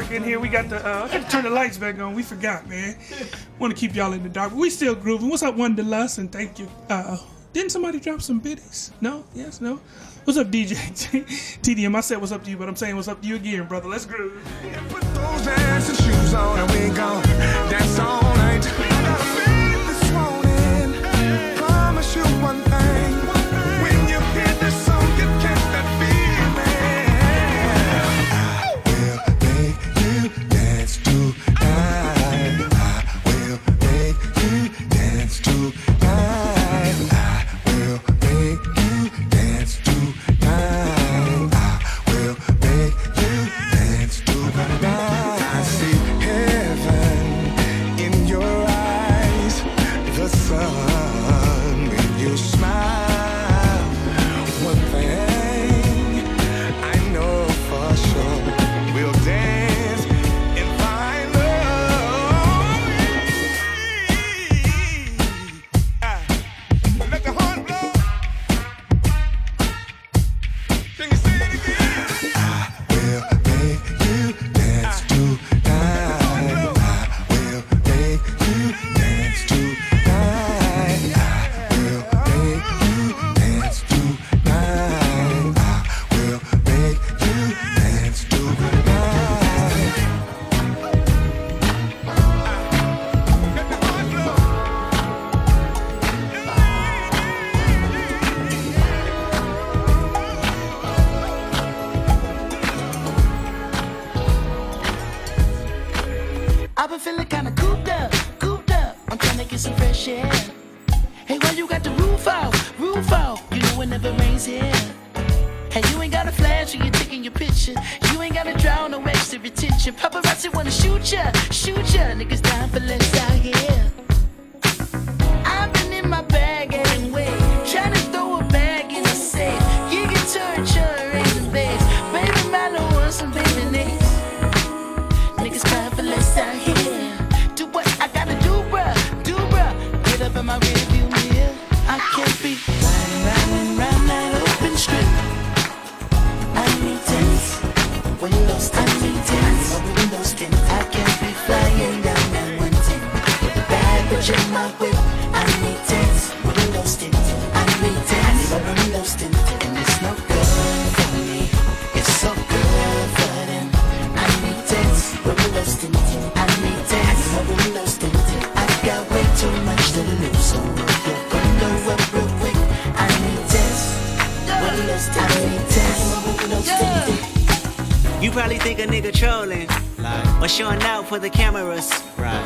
dark in here. We got the uh, I gotta turn the lights back on. We forgot, man. Want to keep y'all in the dark, but we still grooving. What's up, Wanderlust, and thank you. Uh, didn't somebody drop some biddies? No. Yes. No. What's up, DJ TDM? I said what's up to you, but I'm saying what's up to you again, brother. Let's groove. Think a nigga trolling. Or showing out for the cameras. Right.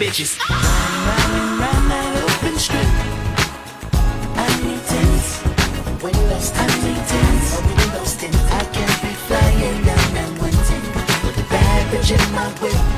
bitches. Round that open strip. I need tents, windows I can't be flying down that one with a bad bitch in my whip.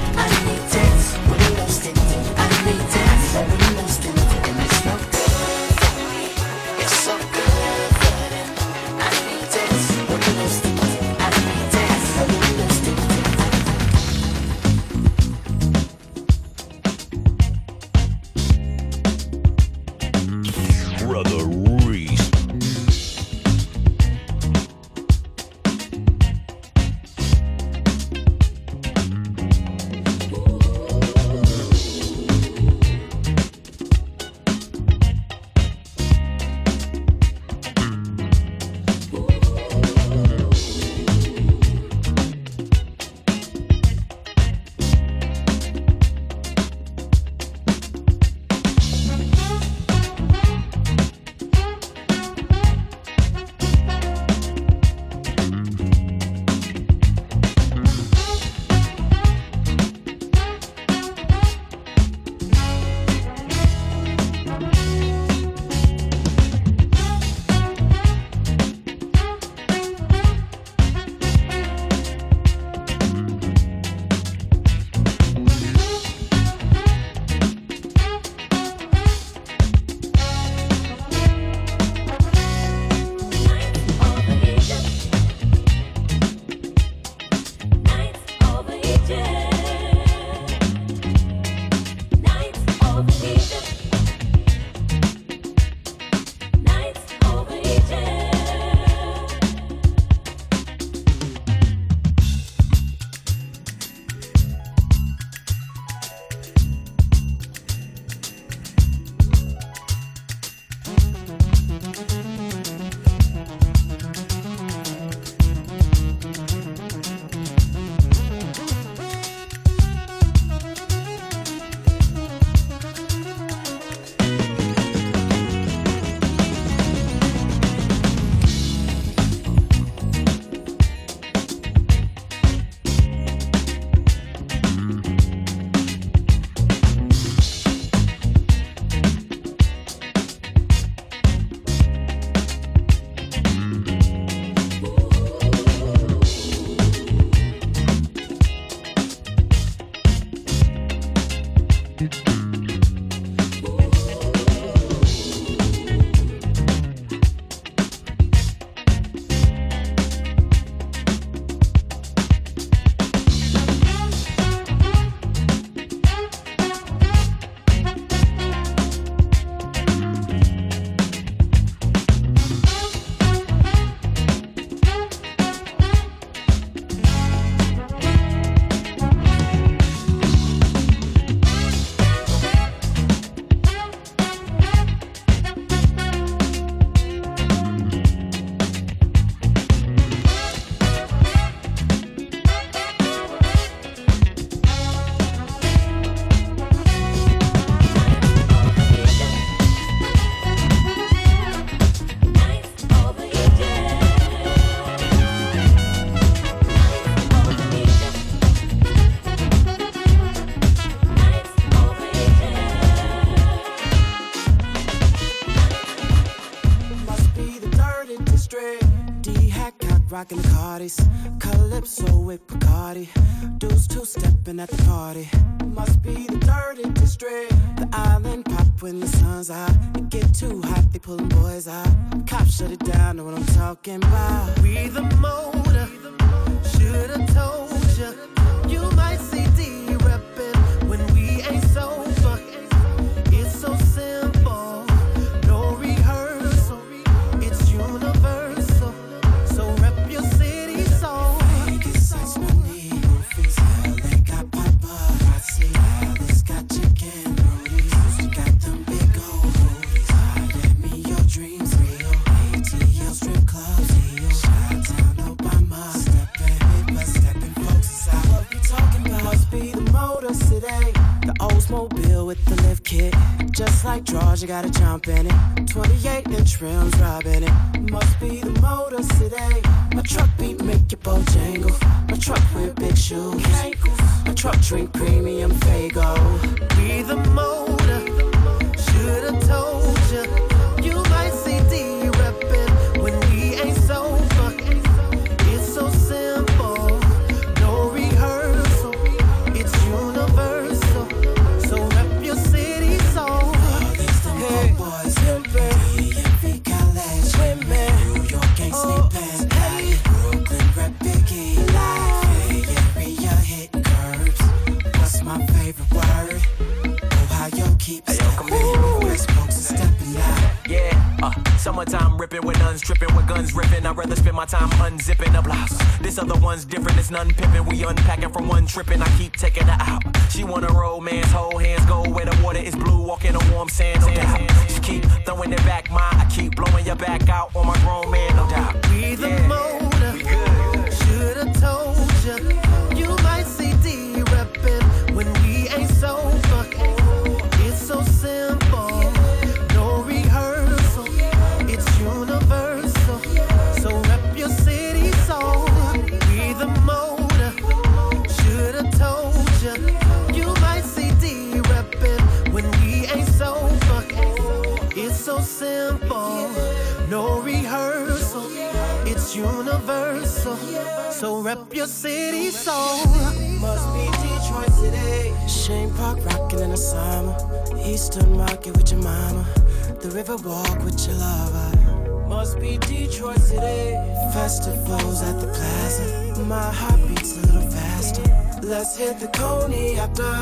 choice it is. Festivals at the plaza, my heart beats a little faster. Let's hit the Coney after.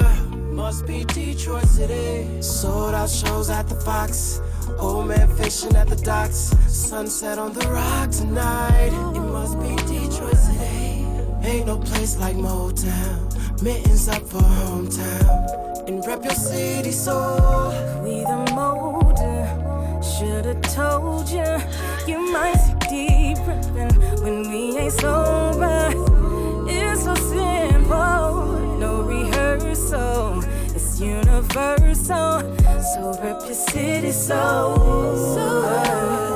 Must be Detroit City. Sold out shows at the Fox. Old man fishing at the docks. Sunset on the rock tonight. It must be Detroit City. Ain't no place like Motown. Mittens up for hometown. And rep your city soul. We the most should have told you. You might see deep breathing when we ain't sober. It's so simple, no rehearsal. It's universal. So rip your city soul. So.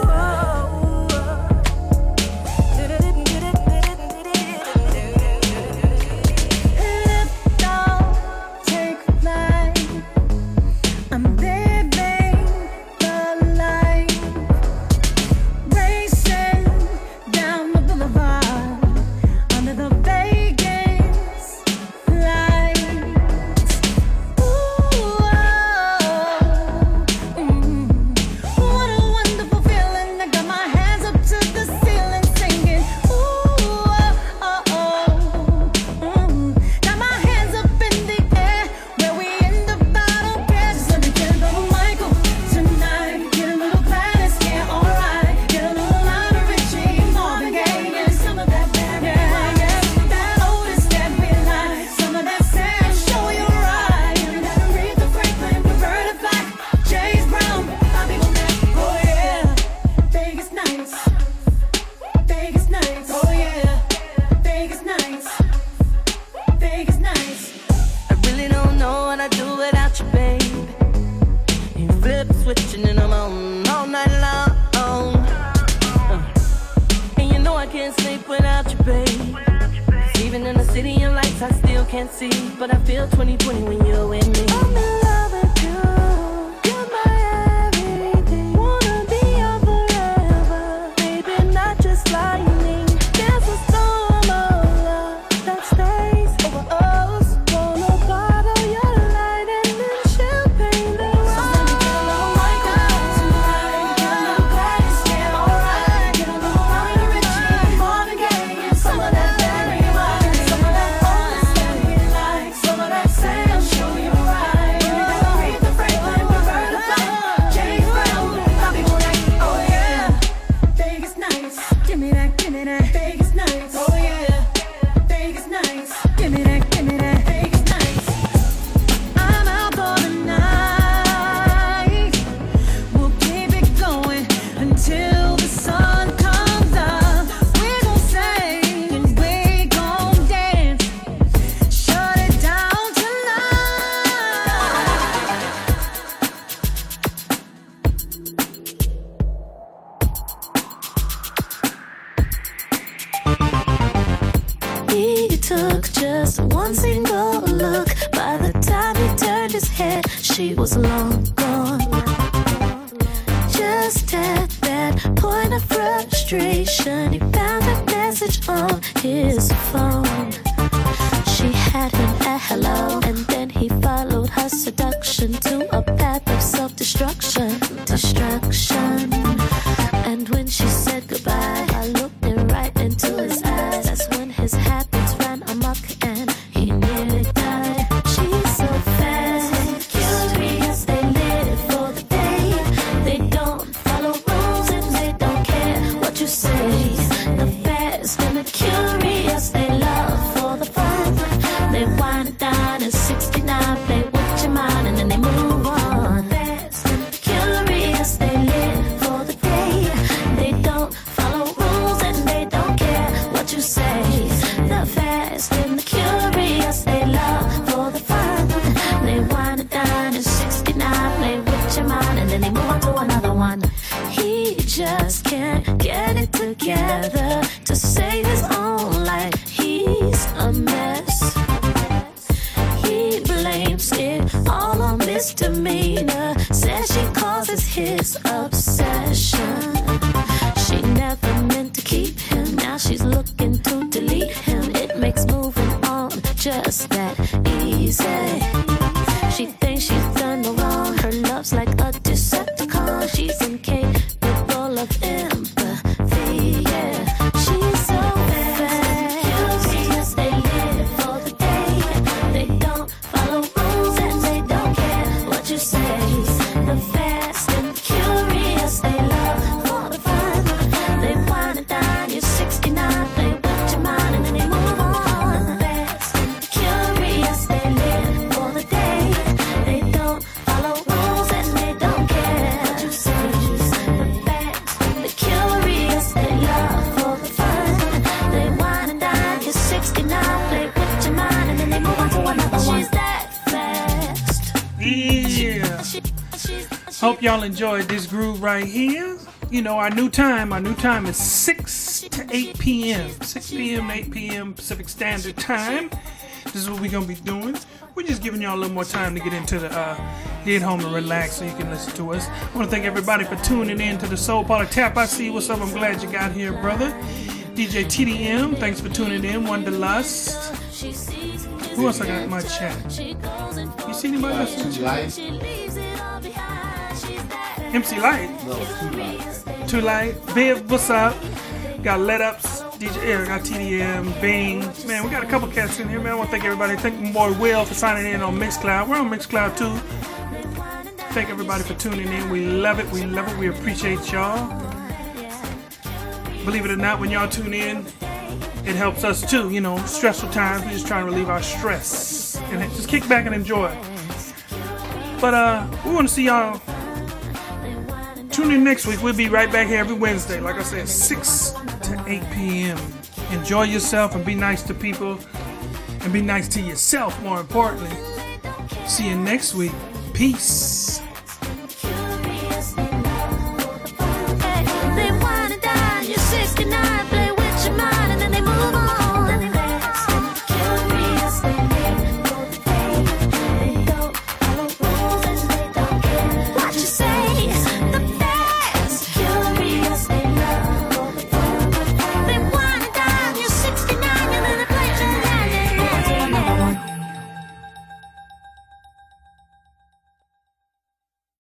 Y'all enjoyed this groove right here. You know, our new time, our new time is 6 to 8 p.m. 6 p.m. to 8 p.m. Pacific Standard Time. This is what we're going to be doing. We're just giving y'all a little more time to get into the, uh, get home and relax so you can listen to us. I want to thank everybody for tuning in to the Soul Parlour Tap. I see what's up. I'm glad you got here, brother. DJ TDM, thanks for tuning in. Wanderlust. Who else I got in my chat? You see anybody else? in chat? MC Light. No, too light. Too Light. Viv, what's up? Got Let Ups, DJ Eric, got TDM, Bing. Man, we got a couple cats in here, man. I want to thank everybody. Thank boy Will for signing in on Mixcloud. We're on Mixcloud too. Thank everybody for tuning in. We love it. We love it. We appreciate y'all. Believe it or not, when y'all tune in, it helps us too. You know, stressful times. We're just trying to relieve our stress and just kick back and enjoy. But uh, we want to see y'all Tune in next week. We'll be right back here every Wednesday. Like I said, 6 to 8 p.m. Enjoy yourself and be nice to people and be nice to yourself, more importantly. See you next week. Peace.